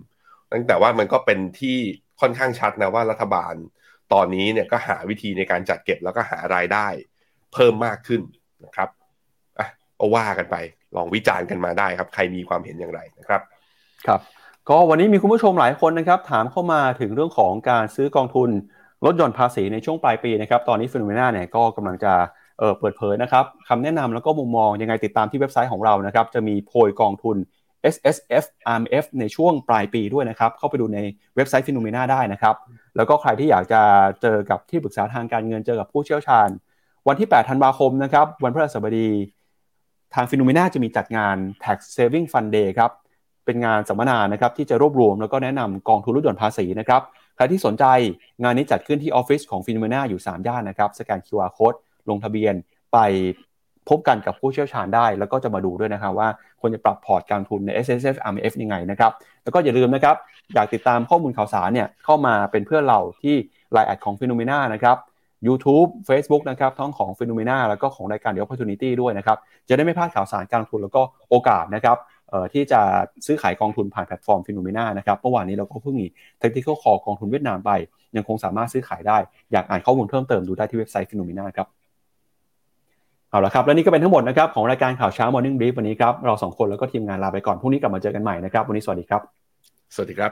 ตั้งแต่ว่ามันก็เป็นที่ค่อนข้างชัดนะว่ารัฐบาลตอนนี้เนี่ยก็หาวิธีในการจัดเก็บแล้วก็หารายได้ เพิ่มมากขึ้นนะครับอะก็ว่ากันไป ลองวิจารณ์กันมาได้ครับ ใครมีความเห็นอย่างไรนะครับ ครับ ก็วันนี้มีคุณผู้ชมหลายคนนะครับ ถามเข้ามาถึงเรื่องของการซื้อกองทุนลดหย่อนภาษีในช่วงปลายปีนะครับ ตอนนี้ฟิโนเมนาเนี่ยก็กำลังจะ เเปิดเผยนะครับคำแนะนำแล้วก็มุมมองยังไงติดตามที่เว็บไซต์ของเรานะครับจะมีโพยกองทุน S S F R M F ในช่วงปลายปีด้วยนะครับ เข้าไปดูในเว็บไซต์ FINNOMENA ได้นะครับ แล้วก็ใครที่อยากจะเจอกับที่ปรึกษาทางการเงินเจอกับผู้เชี่ยวชาญ วันที่ 8 ธันวาคมนะครับ วันพฤหัสบดี ทาง FINNOMENA จะมีจัดงาน Tax Saving Fund Day ครับ เป็นงานสัมมนานะครับ ที่จะรวบรวมแล้วก็แนะนำกองทุนลดหย่อนภาษีนะครับ ใครที่สนใจงานนี้จัดขึ้นที่ออฟฟิศของ FINNOMENA อยู่ สามย่านนะครับ สแกน QR Code ลงทะเบียนไปพบกันกับผู้เชี่ยวชาญได้ แล้วก็จะมาดูด้วยนะครับว่าควรจะปรับพอร์ตการลงทุนใน S S F R M F ยังไงนะครับ แล้วก็อย่าลืมนะครับ อยากติดตามข้อมูลข่าวสารเนี่ยเข้ามาเป็นเพื่อนเราที่ LINE add ของ FINNOMENA นะครับ YouTube Facebook นะครับทั้งของ p h e n o m e n a แล้วก็ของรายการ The Opportunity ด้วยนะครับ จะได้ไม่พลาดข่าวสารการลงทุนแล้วก็โอกาสนะครับที่จะซื้อขายกองทุนผ่านแพลตฟอร์ม p h e n o m e n a นะครับเมื่อวานนี้เราก็เพิ่งมี Technical Call กองทุนเวียดนามไป ยังคงสามารถซื้อขายได้ อยากอ่านข้อมูลเพิ่มเติมดูได้ที่เว็บไซต์ p h e n o m e n a ครับ เอาละครับ และนี่ก็เป็นทั้งหมดนะครับของรายการข่าวเช้า Morning Brief วันนี้ครับ เราสองคนแล้วก็ทีมงานลาไปก่อน พรุ่งนี้กลับมาเจอกันใหม่นะครับ วันนี้สวัสดีครับ สวัสดีครับ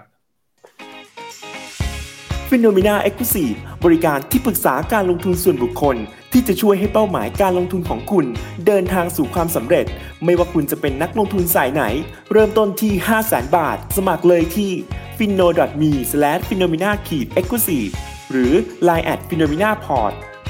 ฟิโนเมนาเอ็กซ์คลูซีฟบริการที่ปรึกษาการลงทุนส่วนบุคคล ที่จะช่วยให้เป้าหมายการลงทุนของคุณ เดินทางสู่ความสำเร็จ ไม่ว่าคุณจะเป็นนักลงทุนสายไหน เริ่มต้นที่ 5 0 0 0 0 0 บาท สมัครเลยที่ f i n o m e f i n o m e n a e x c l u s i v e หรือ line at f i n o m e n a p o r t